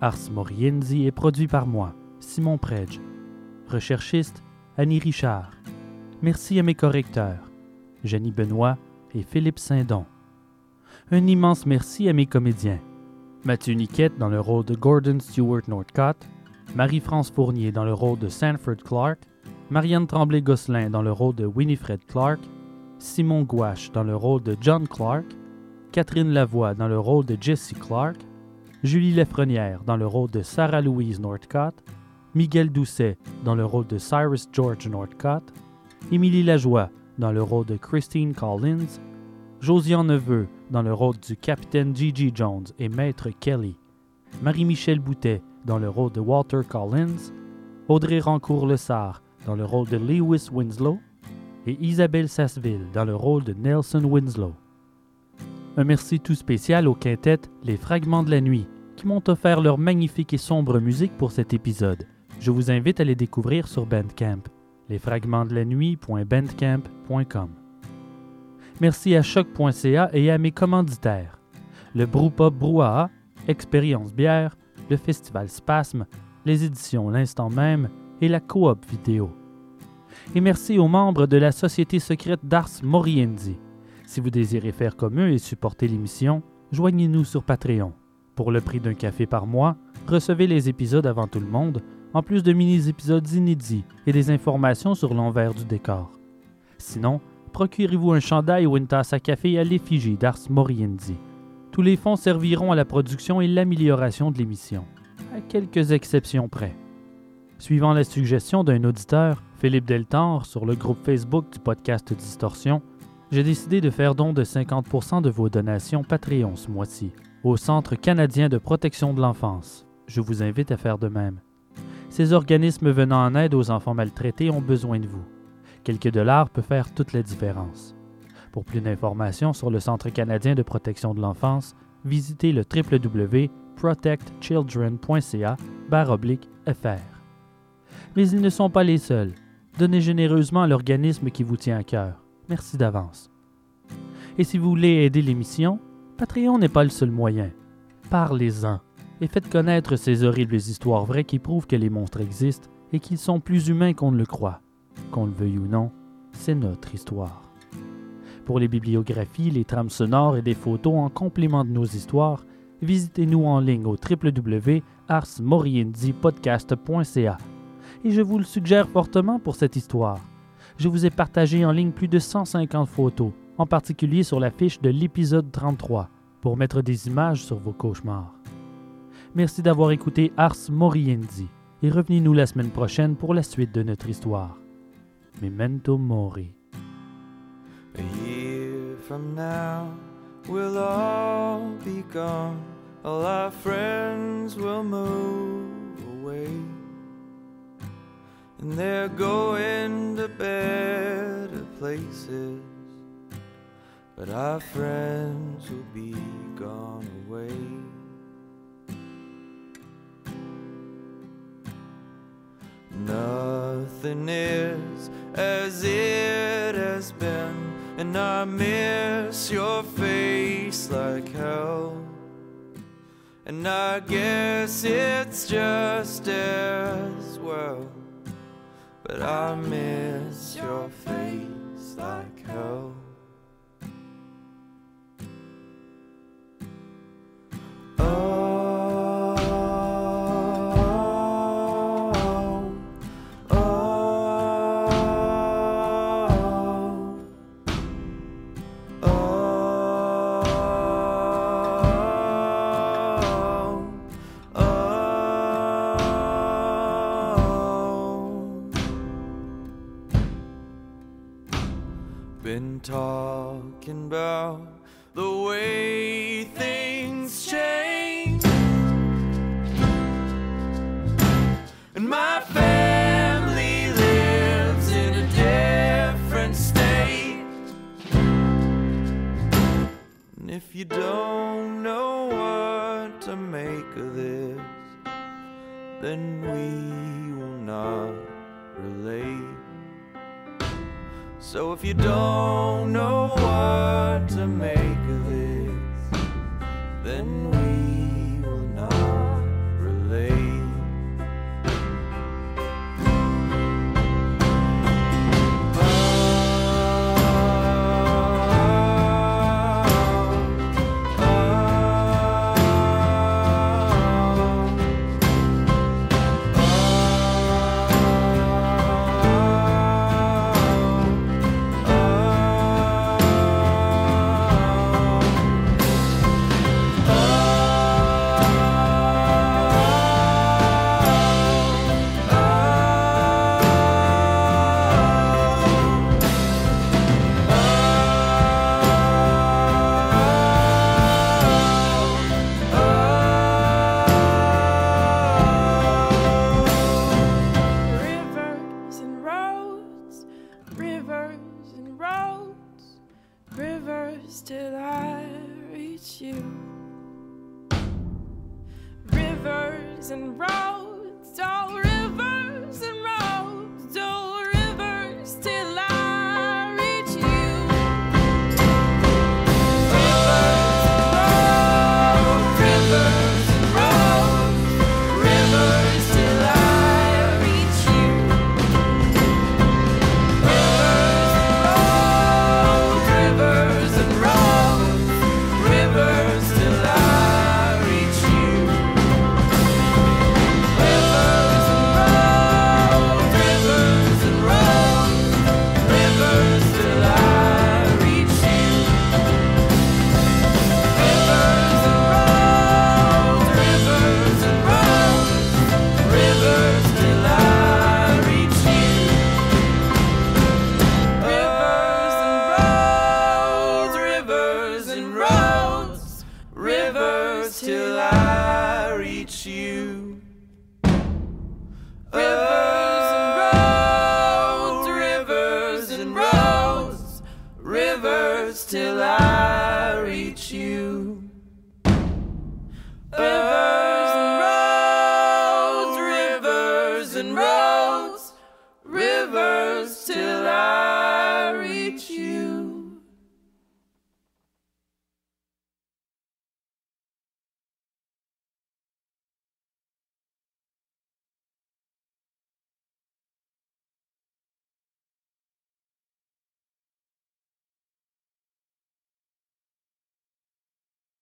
Ars Moriendi est produit par moi, Simon Predge. Recherchiste, Annie Richard. Merci à mes correcteurs, Jenny Benoît et Philippe Saint-Don. Un immense merci à mes comédiens. Mathieu Niquette dans le rôle de Gordon Stewart Northcott, Marie-France Fournier dans le rôle de Sanford Clark, Marianne Tremblay-Gosselin dans le rôle de Winifred Clark, Simon Gouache dans le rôle de John Clark, Catherine Lavoie dans le rôle de Jesse Clark, Julie Lefrenière dans le rôle de Sarah Louise Northcott, Miguel Doucet dans le rôle de Cyrus George Northcott, Émilie Lajoie dans le rôle de Christine Collins, Josiane Neveu dans le rôle du capitaine Gigi Jones et Maître Kelly, Marie-Michel Boutet dans le rôle de Walter Collins, Audrey Rancourt-Lessard dans le rôle de Lewis Winslow et Isabelle Sasseville dans le rôle de Nelson Winslow. Un merci tout spécial aux quintettes Les Fragments de la Nuit qui m'ont offert leur magnifique et sombre musique pour cet épisode. Je vous invite à les découvrir sur Bandcamp, lesfragmentsdelanuit.bandcamp.com. Merci à choc.ca et à mes commanditaires, le Brewpub Brouhaha, Expérience Bière, le Festival Spasme, les éditions L'Instant même et la Coop Vidéo. Et merci aux membres de la Société secrète d'Ars Moriendi. Si vous désirez faire comme eux et supporter l'émission, joignez-nous sur Patreon. Pour le prix d'un café par mois, recevez les épisodes avant tout le monde, en plus de mini-épisodes inédits et des informations sur l'envers du décor. Sinon, procurez-vous un chandail ou une tasse à café à l'effigie d'Ars Moriendi. Tous les fonds serviront à la production et l'amélioration de l'émission, à quelques exceptions près. Suivant la suggestion d'un auditeur, Philippe Deltor, sur le groupe Facebook du podcast Distorsion, j'ai décidé de faire don de 50% de vos donations Patreon ce mois-ci au Centre canadien de protection de l'enfance. Je vous invite à faire de même. Ces organismes venant en aide aux enfants maltraités ont besoin de vous. Quelques dollars peuvent faire toute la différence. Pour plus d'informations sur le Centre canadien de protection de l'enfance, visitez le www.protectchildren.ca fr. Mais ils ne sont pas les seuls. Donnez généreusement à l'organisme qui vous tient à cœur. Merci d'avance. Et si vous voulez aider l'émission, Patreon n'est pas le seul moyen. Parlez-en et faites connaître ces horribles histoires vraies qui prouvent que les monstres existent et qu'ils sont plus humains qu'on ne le croit. Qu'on le veuille ou non, c'est notre histoire. Pour les bibliographies, les trames sonores et des photos en complément de nos histoires, visitez-nous en ligne au www.arsmoriendipodcast.ca. Et je vous le suggère fortement pour cette histoire. Je vous ai partagé en ligne plus de 150 photos, en particulier sur la fiche de l'épisode 33, pour mettre des images sur vos cauchemars. Merci d'avoir écouté Ars Moriendi et revenez-nous la semaine prochaine pour la suite de notre histoire. Memento Mori. A year from now, we'll all be gone. All our friends will move away. And they're going to better places. But our friends will be gone away. Nothing is as it has been, and I miss your face like hell. And I guess it's just as well, but I miss your face like hell.